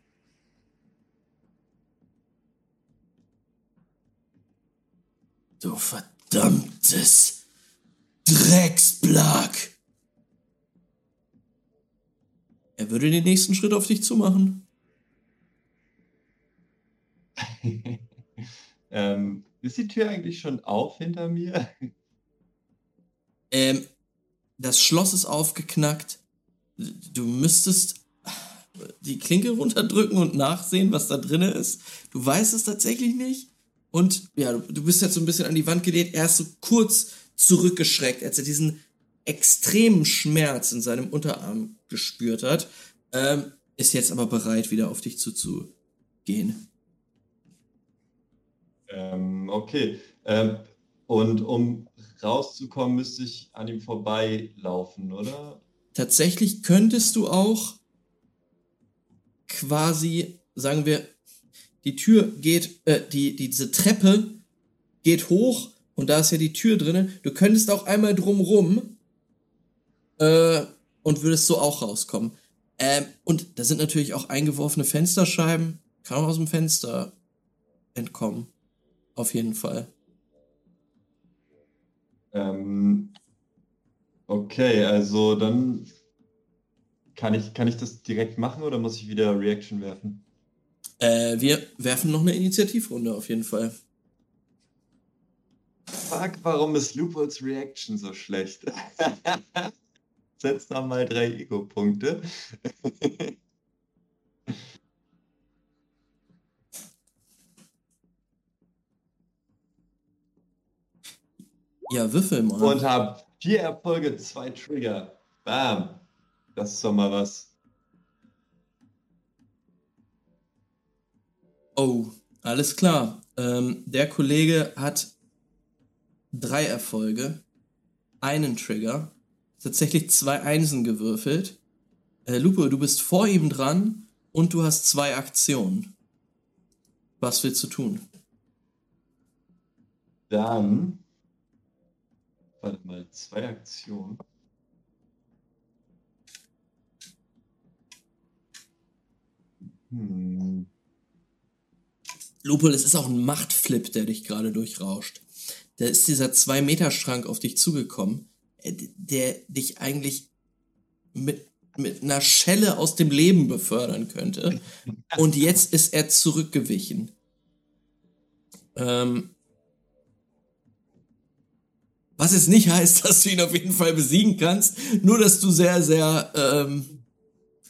Du verdammtes Drecksblack! Er würde den nächsten Schritt auf dich zumachen. ähm, ist die Tür eigentlich schon auf hinter mir? Ähm, das Schloss ist aufgeknackt. Du müsstest die Klinke runterdrücken und nachsehen, was da drinne ist. Du weißt es tatsächlich nicht. Und ja, du, du bist jetzt so ein bisschen an die Wand gelehnt. Er ist so kurz zurückgeschreckt, als er diesen extremen Schmerz in seinem Unterarm gespürt hat. Ähm, ist jetzt aber bereit, wieder auf dich zuzugehen. Ähm, okay. Ähm, und um rauszukommen, müsste ich an ihm vorbeilaufen, oder? Tatsächlich könntest du auch quasi, sagen wir, die Tür geht, äh, die, diese Treppe geht hoch und da ist ja die Tür drinne. Du könntest auch einmal drumrum äh, und würdest so auch rauskommen. Ähm, und da sind natürlich auch eingeworfene Fensterscheiben. Kann auch aus dem Fenster entkommen. Auf jeden Fall. Ähm, okay, also dann kann ich, kann ich das direkt machen oder muss ich wieder Reaction werfen? Äh, wir werfen noch eine Initiativrunde auf jeden Fall. Fuck, warum ist Lupols Reaction so schlecht? Setz da mal drei Ego-Punkte. Ja, würfel mal. und habe vier Erfolge, zwei Trigger. Bam. Das ist doch mal was. Oh, alles klar. Ähm, der Kollege hat drei Erfolge, einen Trigger, tatsächlich zwei Einsen gewürfelt. Äh, Lupo, du bist vor ihm dran und du hast zwei Aktionen. Was willst du tun? Dann. Warte mal, zwei Aktionen. Hm. Lupol, es ist auch ein Machtflip, der dich gerade durchrauscht. Da ist dieser 2-Meter-Schrank auf dich zugekommen, äh, der dich eigentlich mit, mit einer Schelle aus dem Leben befördern könnte. Und jetzt ist er zurückgewichen. Ähm, was jetzt nicht heißt, dass du ihn auf jeden Fall besiegen kannst, nur dass du sehr, sehr ähm,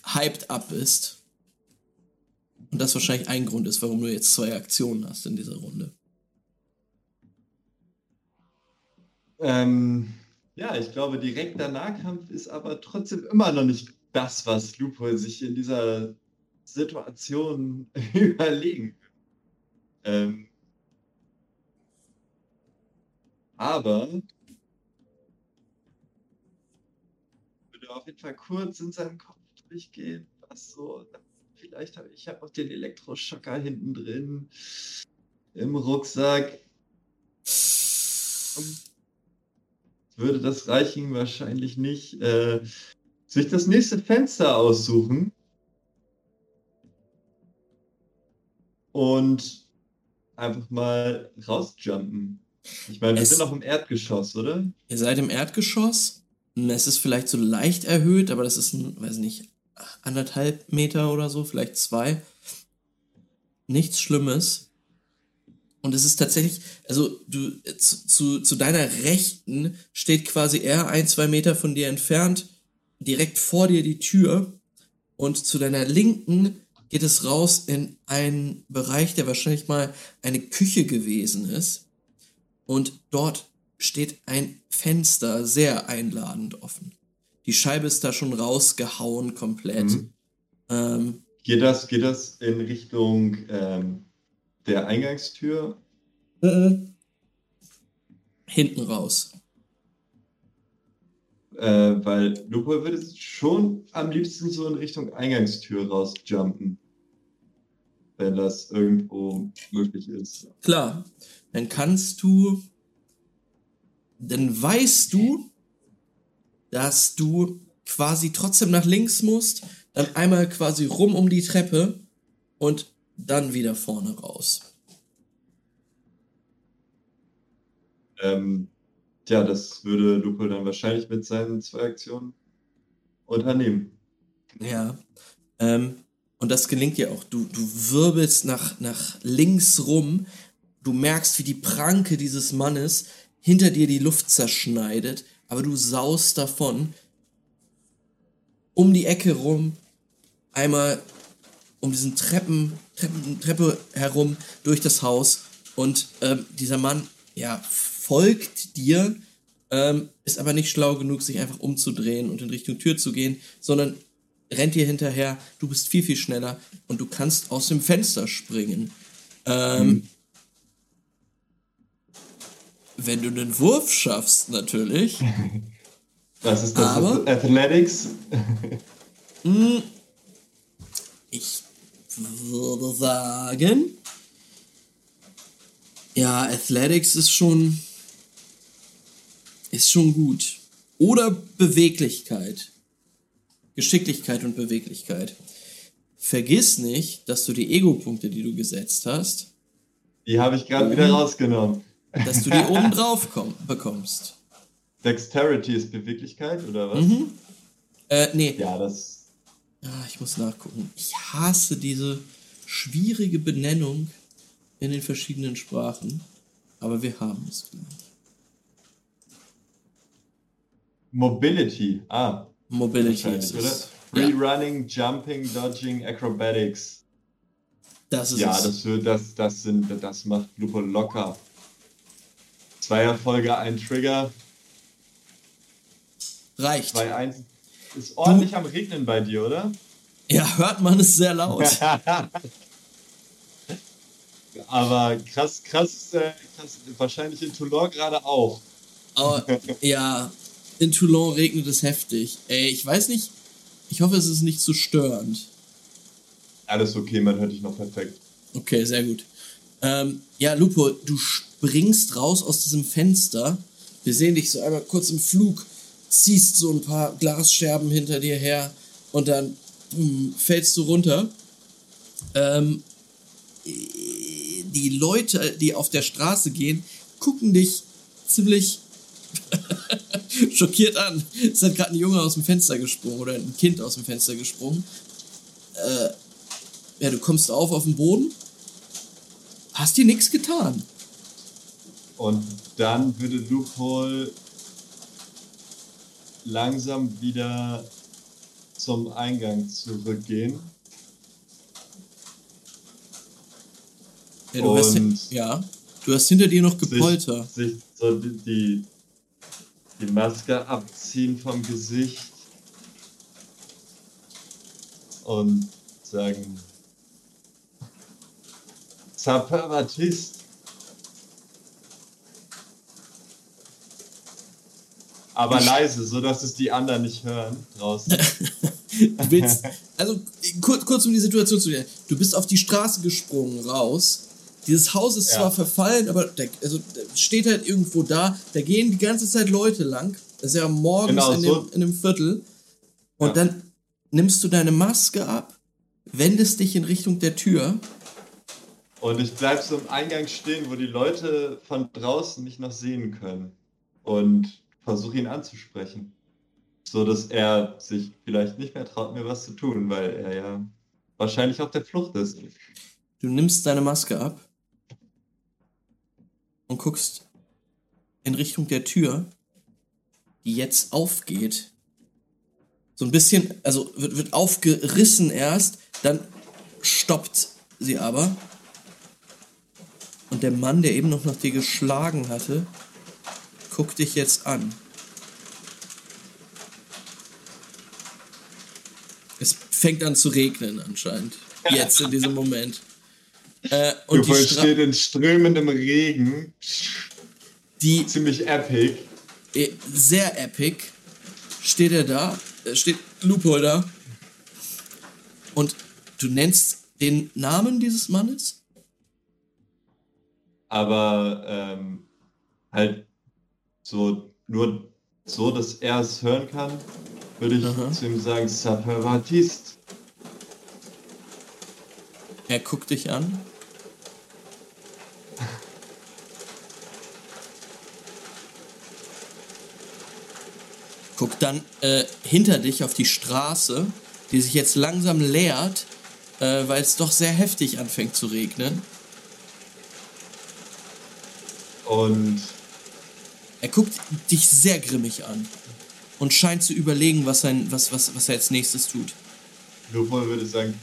hyped up bist. Und das wahrscheinlich ein Grund ist, warum du jetzt zwei Aktionen hast in dieser Runde. Ähm, ja, ich glaube, direkter Nahkampf ist aber trotzdem immer noch nicht das, was Lupo sich in dieser Situation überlegen. Ähm, aber auf jeden Fall kurz in seinem Kopf durchgehen, was so, vielleicht habe ich habe auch den Elektroschocker hinten drin im Rucksack. Würde das reichen? Wahrscheinlich nicht. Äh, sich das nächste Fenster aussuchen und einfach mal rausjumpen. Ich meine, wir Es- sind noch im Erdgeschoss, oder? Ihr seid im Erdgeschoss. Es ist vielleicht so leicht erhöht, aber das ist ein, weiß nicht, anderthalb Meter oder so, vielleicht zwei. Nichts Schlimmes. Und es ist tatsächlich, also du, zu, zu deiner Rechten steht quasi er ein, zwei Meter von dir entfernt, direkt vor dir die Tür. Und zu deiner Linken geht es raus in einen Bereich, der wahrscheinlich mal eine Küche gewesen ist. Und dort steht ein Fenster sehr einladend offen. Die Scheibe ist da schon rausgehauen komplett. Mhm. Ähm, Geht das, geht das in Richtung ähm, der Eingangstür? hinten raus. Äh, weil Lupo würde schon am liebsten so in Richtung Eingangstür rausjumpen. Wenn das irgendwo möglich ist. Klar, dann kannst du, dann weißt du, dass du quasi trotzdem nach links musst, dann einmal quasi rum um die Treppe und dann wieder vorne raus. Ähm, tja, das würde Lupo dann wahrscheinlich mit seinen zwei Aktionen unternehmen. Ja. Ähm, und das gelingt dir auch. Du, du wirbelst nach, nach links rum. Du merkst, wie die Pranke dieses Mannes hinter dir die Luft zerschneidet, aber du saust davon um die Ecke rum, einmal um diesen Treppen, Treppen Treppe herum durch das Haus und ähm, dieser Mann, ja, folgt dir, ähm, ist aber nicht schlau genug, sich einfach umzudrehen und in Richtung Tür zu gehen, sondern rennt dir hinterher. Du bist viel, viel schneller und du kannst aus dem Fenster springen. Ähm, Wenn du einen Wurf schaffst, natürlich. Was ist das? Aber- Athletics? Ich würde sagen, ja, Athletics ist schon, ist schon gut. Oder Beweglichkeit. Geschicklichkeit und Beweglichkeit. Vergiss nicht, dass du die Ego-Punkte, die du gesetzt hast, Die habe ich gerade wieder Mhm. rausgenommen. Dass du die oben drauf komm, bekommst. Dexterity ist Beweglichkeit, oder was? Mhm. Äh, nee, Ja, das. Ah, ich muss nachgucken. Ich hasse diese schwierige Benennung in den verschiedenen Sprachen. Aber wir haben es gleich. Mobility. Ah, Mobility ist oder? es. Free Ja, Running, Jumping, Dodging, Acrobatics. das ist Ja, es. das, wird, das, das, sind, das macht Lupo locker Zwei Erfolge, ein Trigger, Reicht. zwei Eins. Ist ordentlich am Regnen bei dir, oder? Ja, hört man es sehr laut. Aber krass, krass, äh, krass, wahrscheinlich in Toulon gerade auch. Aber ja, in Toulon regnet es heftig. Ey, ich weiß nicht. Ich hoffe, es ist nicht zu störend. Alles okay, man hört dich noch perfekt. Okay, sehr gut. Ähm, ja, Lupo, du springst raus aus diesem Fenster. Wir sehen dich so einmal kurz im Flug, ziehst so ein paar Glasscherben hinter dir her und dann boom, fällst du runter. Ähm, die Leute, die auf der Straße gehen, gucken dich ziemlich schockiert an. Es hat gerade ein Junge aus dem Fenster gesprungen oder ein Kind aus dem Fenster gesprungen. Äh, ja, du kommst auf auf den Boden, hast dir nichts getan. Und dann würde Loophole langsam wieder zum Eingang zurückgehen. Ja, du hast, ja, du hast hinter dir noch Gepolter. Sich, sich so die, die, die Maske abziehen vom Gesicht und sagen: Sapper Baptiste. Aber leise, so dass es die anderen nicht hören draußen. Du willst, also kurz, kurz um die Situation zu erklären. Du bist auf die Straße gesprungen raus. Dieses Haus ist Ja. zwar verfallen, aber der, also, steht halt irgendwo da. Da gehen die ganze Zeit Leute lang. Das ist ja morgens Genau, in, so. dem, in dem Viertel. Und Ja. dann nimmst du deine Maske ab, wendest dich in Richtung der Tür. Und ich bleib so im Eingang stehen, wo die Leute von draußen mich noch sehen können. Und versuche ihn anzusprechen. So dass er sich vielleicht nicht mehr traut, mir was zu tun, weil er ja wahrscheinlich auf der Flucht ist. Du nimmst deine Maske ab und guckst in Richtung der Tür, die jetzt aufgeht. So ein bisschen, also wird, wird aufgerissen erst, dann stoppt sie aber. Und der Mann, der eben noch nach dir geschlagen hatte, guckt dich jetzt an. Es fängt an zu regnen anscheinend. Jetzt in diesem Moment. Äh, und Du steht in strömendem Regen. die Ziemlich epic. äh, sehr epic steht er da, äh, steht Lupo da. Und du nennst den Namen dieses Mannes? Aber ähm, halt so nur so, dass er es hören kann, würde ich Aha. zu ihm sagen, Sapper Baptiste. Er guckt dich an. Guckt dann äh, hinter dich auf die Straße, die sich jetzt langsam leert, äh, weil es doch sehr heftig anfängt zu regnen. Und Er guckt dich sehr grimmig an und scheint zu überlegen, was, sein, was, was, was er als nächstes tut. Lupol würde sagen,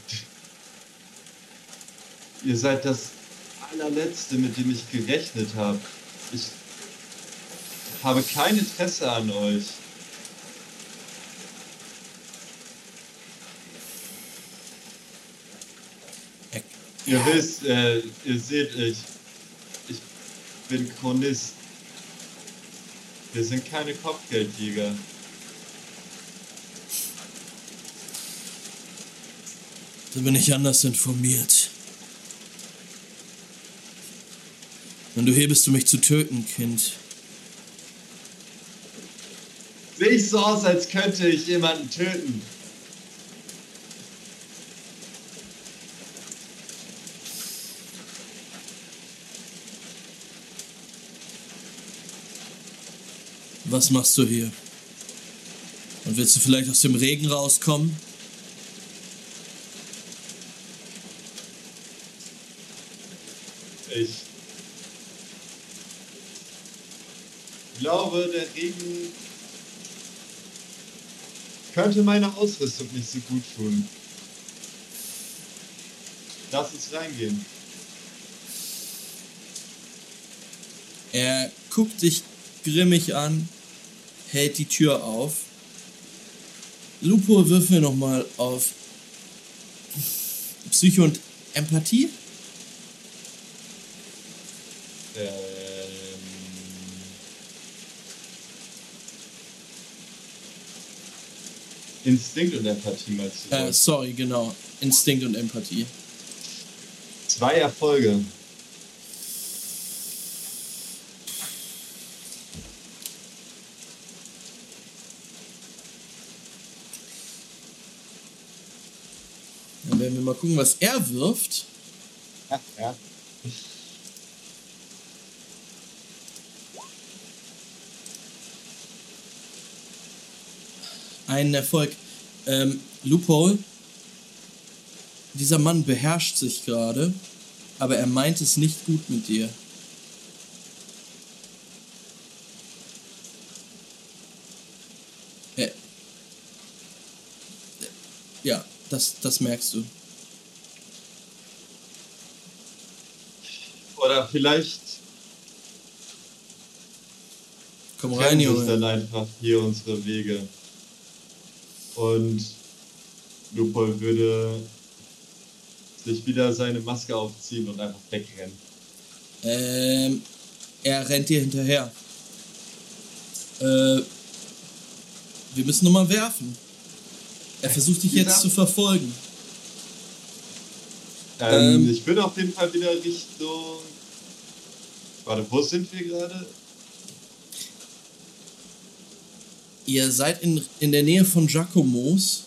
ihr seid das allerletzte, mit dem ich gerechnet habe. Ich habe kein Interesse an euch. Ihr wisst, äh, ihr seht, ich bin Chronist. Wir sind keine Kopfgeldjäger. da bin ich anders informiert. Und du hier bist, um mich zu töten, Kind. Sehe ich so aus, als könnte ich jemanden töten. Was machst du hier? Und willst du vielleicht aus dem Regen rauskommen? Ich glaube, der Regen könnte meine Ausrüstung nicht so gut tun. Lass uns reingehen. Er guckt dich grimmig an, hält die Tür auf. Lupo, würfel nochmal auf Psycho und Empathie. Ähm, Instinkt und Empathie meinst du? Äh, sorry, genau. Instinkt und Empathie. Zwei Erfolge. Dann werden wir mal gucken, was er wirft. Ja, ja. Einen Erfolg. Ähm, Loophole. Dieser Mann beherrscht sich gerade, aber er meint es nicht gut mit dir. Äh, ja, das, das merkst du. Vielleicht Komm rein, Junge. dann einfach hier unsere Wege. Und Lupol würde sich wieder seine Maske aufziehen und einfach wegrennen. Ähm, er rennt dir hinterher. Äh, wir müssen nochmal werfen. Er versucht dich jetzt zu verfolgen. Ähm, Ähm. ich würde auf jeden Fall wieder Richtung. Warte, wo sind wir gerade? Ihr seid in, in der Nähe von Giacomos.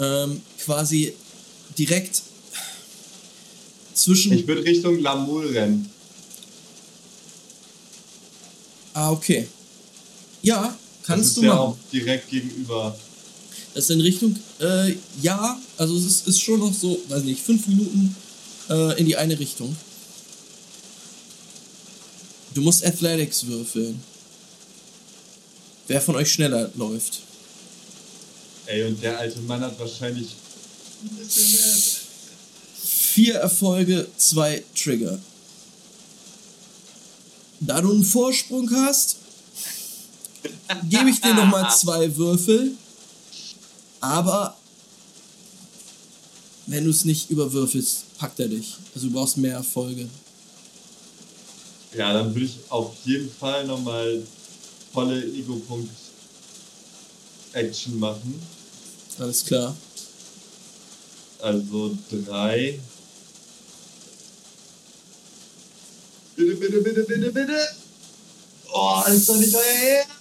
Ähm, quasi direkt zwischen. Ich würde Richtung Lamul rennen. ah, okay. Ja, kannst ist du ja machen. auch direkt gegenüber. Das ist in Richtung, äh, ja, also es ist, ist schon noch so, weiß nicht, fünf Minuten äh, in die eine Richtung. Du musst Athletics würfeln. Wer von euch schneller läuft. Ey, und der alte Mann hat wahrscheinlich ein bisschen mehr. Vier Erfolge, zwei Trigger. Da du einen Vorsprung hast, gebe ich dir nochmal zwei Würfel. Aber wenn du es nicht überwürfelst, packt er dich. Also du brauchst mehr Erfolge. Ja, dann würde ich auf jeden Fall nochmal volle Ego-Punkt-Action machen. Alles klar. Also drei. Bitte, bitte, bitte, bitte, bitte. Oh, ist doch nicht euer Ernst.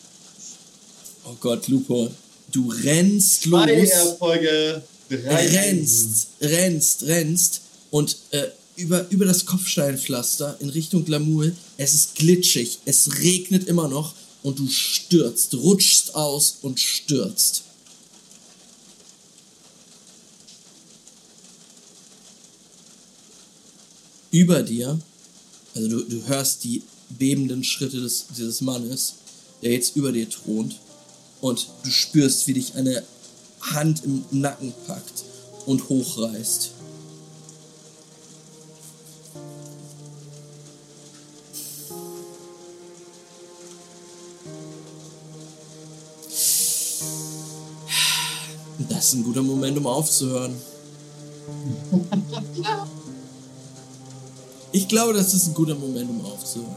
Oh Gott, Lupo. Du rennst Zwei los. Erfolge. Drei. rennst, rennst, rennst und äh, über, über das Kopfsteinpflaster in Richtung Glamour. Es ist glitschig, es regnet immer noch und du stürzt, rutschst aus und stürzt. Über dir, also du, du hörst die bebenden Schritte des, dieses Mannes, der jetzt über dir thront und du spürst, wie dich eine Hand im Nacken packt und hochreißt. Das ist ein guter Moment, um aufzuhören. Ich glaube, das ist ein guter Moment, um aufzuhören.